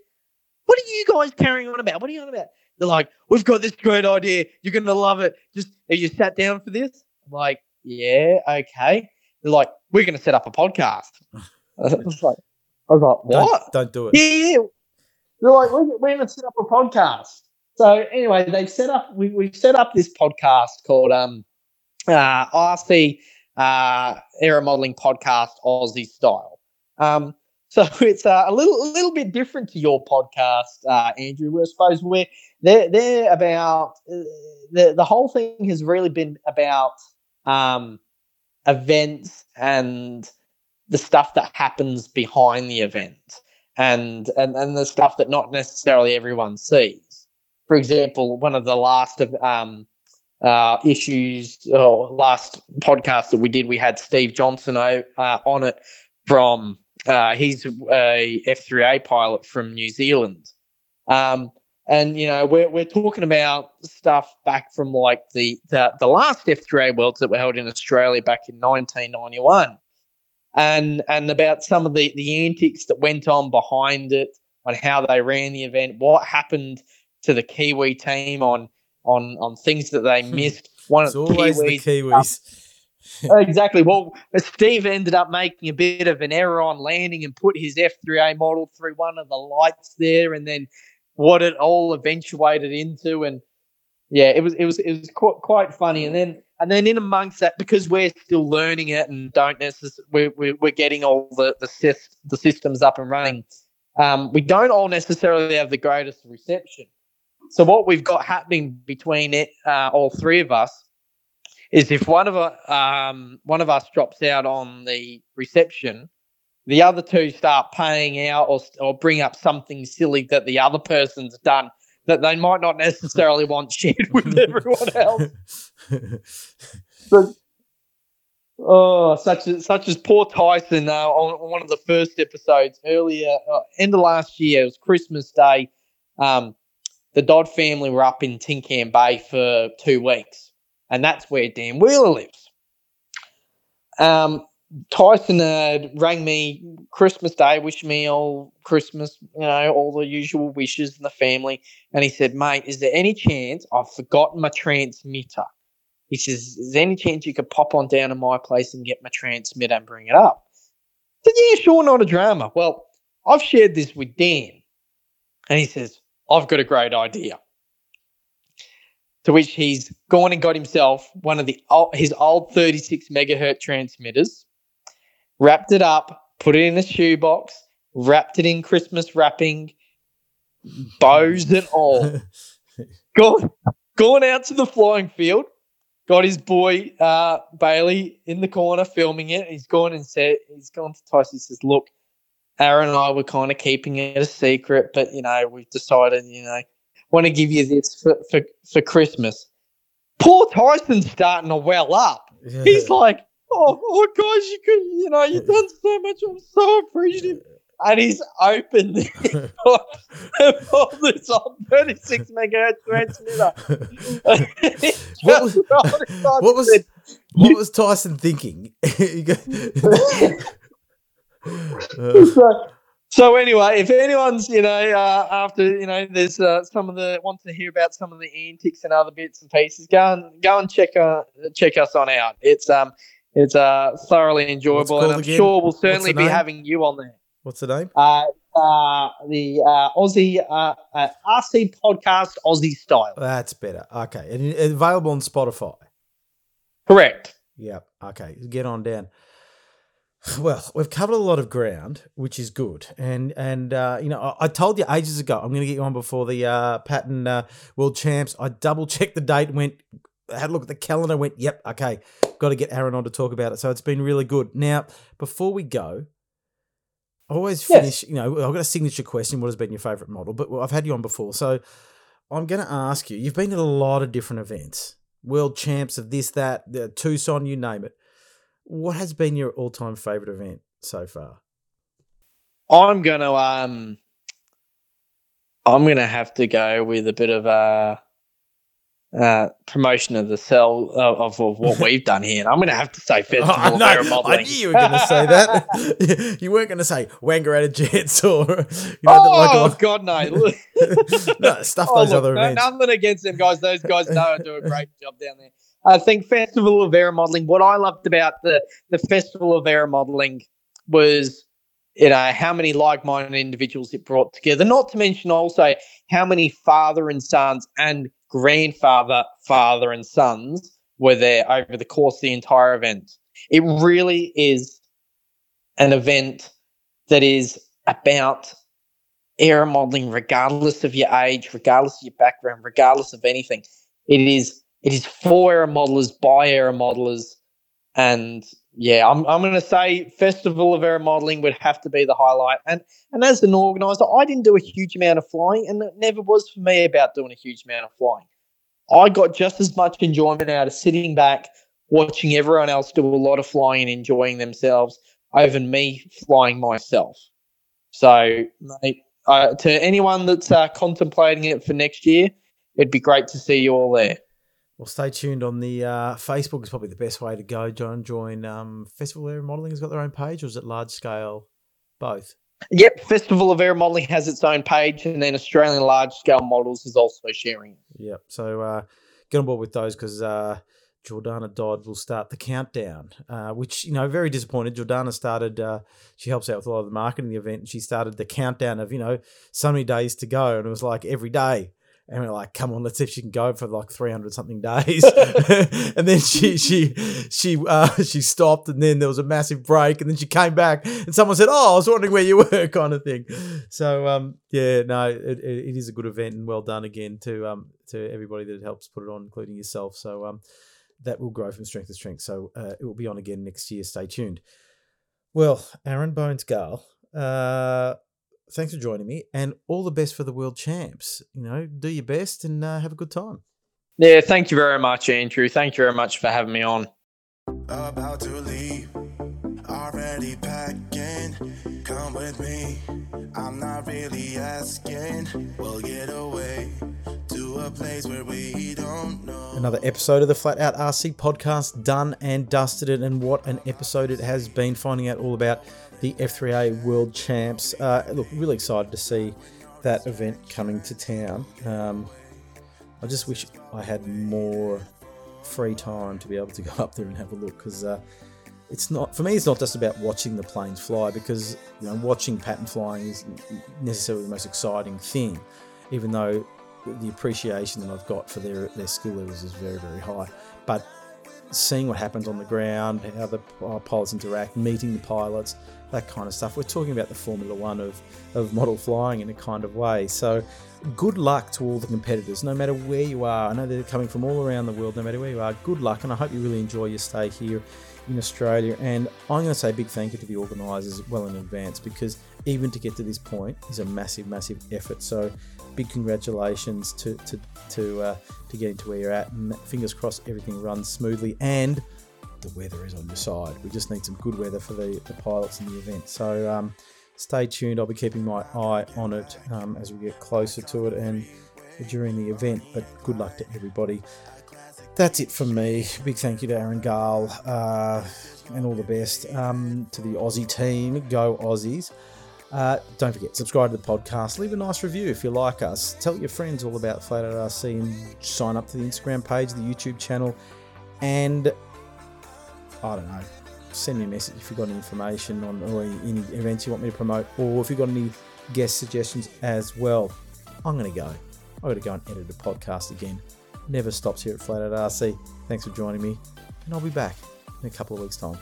B: what are you guys carrying on about? What are you on about? They're like, we've got this great idea. You're going to love it. Just, have you sat down for this? I'm like, yeah, okay. They're like, we're going to set up a podcast. *laughs* I was like, I was like, what?
A: Don't, don't do it.
B: Yeah, yeah. They're like, we're, we're going to set up a podcast. So anyway, they've set up. We, we've set up this podcast called um, uh, RC uh, Aero Modeling Podcast Aussie Style. Um, *laughs* so it's uh, a little a little bit different to your podcast, uh, Andrew. I suppose we're they're they're about uh, the the whole thing has really been about um, events and the stuff that happens behind the event and and and the stuff that not necessarily everyone sees. For example, one of the last of um, uh, issues or last podcast that we did, we had Steve Johnson uh, on it from uh, he's a F3A pilot from New Zealand. Um, and you know we're, we're talking about stuff back from like the, the the last F3A worlds that were held in Australia back in 1991 and and about some of the the antics that went on behind it on how they ran the event what happened to the Kiwi team on on on things that they *laughs* missed
A: one it's of the always Kiwis, the Kiwis *laughs*
B: exactly. Well, Steve ended up making a bit of an error on landing and put his F3A model through one of the lights there, and then what it all eventuated into. And yeah, it was it was it was quite, quite funny. And then and then in amongst that, because we're still learning it and don't necessarily we're, we're, we're getting all the the, the systems up and running. Um, we don't all necessarily have the greatest reception. So what we've got happening between it, uh, all three of us, is if one of um, one of us drops out on the reception, the other two start paying out or, or bring up something silly that the other person's done that they might not necessarily want *laughs* shared with everyone else. *laughs* but, oh, such as such as poor Tyson uh, on, on, one of the first episodes earlier, uh, end of last year. It was Christmas Day. Um, the Dodd family were up in Tin Bay for two weeks and that's where Dan Wheeler lives. Um, Tyson uh, rang me Christmas Day, wished me all Christmas, you know, all the usual wishes in the family. And he said, Mate, is there any chance I've forgotten my transmitter? He says, Is there any chance you could pop on down to my place and get my transmitter and bring it up? I said, Yeah, sure, not a drama. Well, I've shared this with Dan. And he says, I've got a great idea. To which he's gone and got himself one of the his old 36 megahertz transmitters, wrapped it up, put it in a shoebox, wrapped it in Christmas wrapping, bows and all. *laughs* gone, gone out to the flying field, got his boy uh, Bailey in the corner filming it. He's gone and said, he's gone to Tyson. He says, "Look, Aaron and I were kind of keeping it a secret, but you know, we've decided, you know, want to give you this for, for, for Christmas. Poor Tyson's starting to well up. Yeah. He's like, oh, oh, guys, you could, you know, you've done so much. I'm so appreciative. And he's opened *laughs* this on 36 megahertz transmitter. *laughs*
A: what was, *laughs* what was, what was Tyson thinking?
B: Uh, *laughs* so anyway, if anyone's you know uh, after you know there's uh, some of the wants to hear about some of the antics and other bits and pieces, go and go and check uh, check us on out. It's um it's uh thoroughly enjoyable, and I'm again? sure we'll certainly be having you on there.
A: What's the name?
B: Uh, uh the uh, Aussie uh, uh, RC podcast Aussie style.
A: That's better. Okay, and available on Spotify.
B: Correct.
A: Yep. Okay, get on down. *sighs* Well, we've covered a lot of ground, which is good, and and uh, you know I, I, told you ages ago I'm going to get you on before the uh, pattern uh, World Champs. I double checked the date, went had a look at the calendar, went yep, okay, got to get Aaron on to talk about it. So it's been really good. Now, before we go, I always finish. Yes. You know, I've got a signature question. What has been your favourite model? But I've had you on before, so I'm going to ask you. You've been at a lot of different events, World Champs of this, that, the Tucson, you name it what has been your all-time favorite event so far?
B: I'm gonna um, I'm gonna have to go with a bit of a uh, promotion of the cell of, of, what *laughs* we've done here. And I'm going to have to say *laughs* Festival oh, no.
A: I knew you were going to say that. *laughs* you weren't going to say Wangaratta Jets or you
B: know, oh like, God no,
A: no stuff oh, those look, other
B: no,
A: events.
B: Nothing against them guys. Those guys know do a great job down there. I think Festival of Aero Modeling. What I loved about the the Festival of Aero Modeling was you know how many like-minded individuals it brought together. Not to mention also how many father and sons and grandfather, father and sons were there over the course of the entire event. It really is an event that is about air modeling, regardless of your age, regardless of your background, regardless of anything. It is it is for air modelers by air modelers, and yeah, I'm I'm going to say Festival of Air Modeling would have to be the highlight. And and as an organizer, I didn't do a huge amount of flying, and it never was for me about doing a huge amount of flying. I got just as much enjoyment out of sitting back, watching everyone else do a lot of flying and enjoying themselves over me flying myself. So, mate, uh, to anyone that's uh, contemplating it for next year, it'd be great to see you all there.
A: Well, stay tuned on the uh, Facebook is probably the best way to go. John, join um, Festival of Air Modelling has got their own page, or is it large scale? Both.
B: Yep, Festival of Air Modelling has its own page, and then Australian Large Scale Models is also sharing.
A: Yep. So uh, get on board with those because uh, Jordana Dodd will start the countdown, uh, which, you know, very disappointed. Jordana started, uh, she helps out with a lot of the marketing the event, and she started the countdown of, you know, so many days to go. And it was like every day. And we're like, come on, let's see if she can go for like 300 something days. *laughs* and then she, she, she, uh, *laughs* she stopped and then there was a massive break and then she came back and someone said, oh, I was wondering where you *laughs* were kind of thing. So, um, yeah, no, it, it is a good event and well done again to, um, to everybody that helps put it on, including yourself. So, um, that will grow from strength to strength. So uh, it will be on again next year. Stay tuned. Well, Aaron Bones Garle, uh, thanks for joining me, and all the best for the world champs. You know, do your best and uh, have a good time.
B: Yeah, thank you very much, Andrew. Thank you very much for having me on. About to leave, already packing. Come with me. I'm not really asking.
A: We'll get away to a place where we don't know. Another episode of the Flat Out RC podcast done and dusted it, and what an episode it has been. Finding out all about the F3A World Champs. Uh, look, really excited to see that event coming to town. Um, I just wish I had more free time to be able to go up there and have a look because uh, it's not for me. It's not just about watching the planes fly because you know watching pattern flying is necessarily the most exciting thing, even though the appreciation that I've got for their their skill levels is very very high. But seeing what happens on the ground, how the pilots interact, meeting the pilots, that kind of stuff. We're talking about the Formula One of, of model flying in a kind of way. So, good luck to all the competitors, no matter where you are. I know they're coming from all around the world, no matter where you are. Good luck, and I hope you really enjoy your stay here in Australia. And I'm going to say big thank you to the organisers well in advance because even to get to this point is a massive, massive effort. So big congratulations to to to uh, to getting to where you're at. And fingers crossed everything runs smoothly and the weather is on your side. We just need some good weather for the, the pilots in the event. So um, stay tuned. I'll be keeping my eye on it um, as we get closer to it and during the event. But good luck to everybody that's it from me. Big thank you to Aaron Garle uh, and all the best um, to the Aussie team. Go Aussies. Uh, don't forget, subscribe to the podcast. Leave a nice review if you like us. Tell your friends all about Flat RC and sign up to the Instagram page, the YouTube channel, and I don't know, send me a message if you've got any information on or any events you want me to promote, or if you've got any guest suggestions as well. I'm going to go. I've got to go and edit a podcast again never stops here at Flat Out RC. Thanks for joining me, and I'll be back in a couple of weeks' time.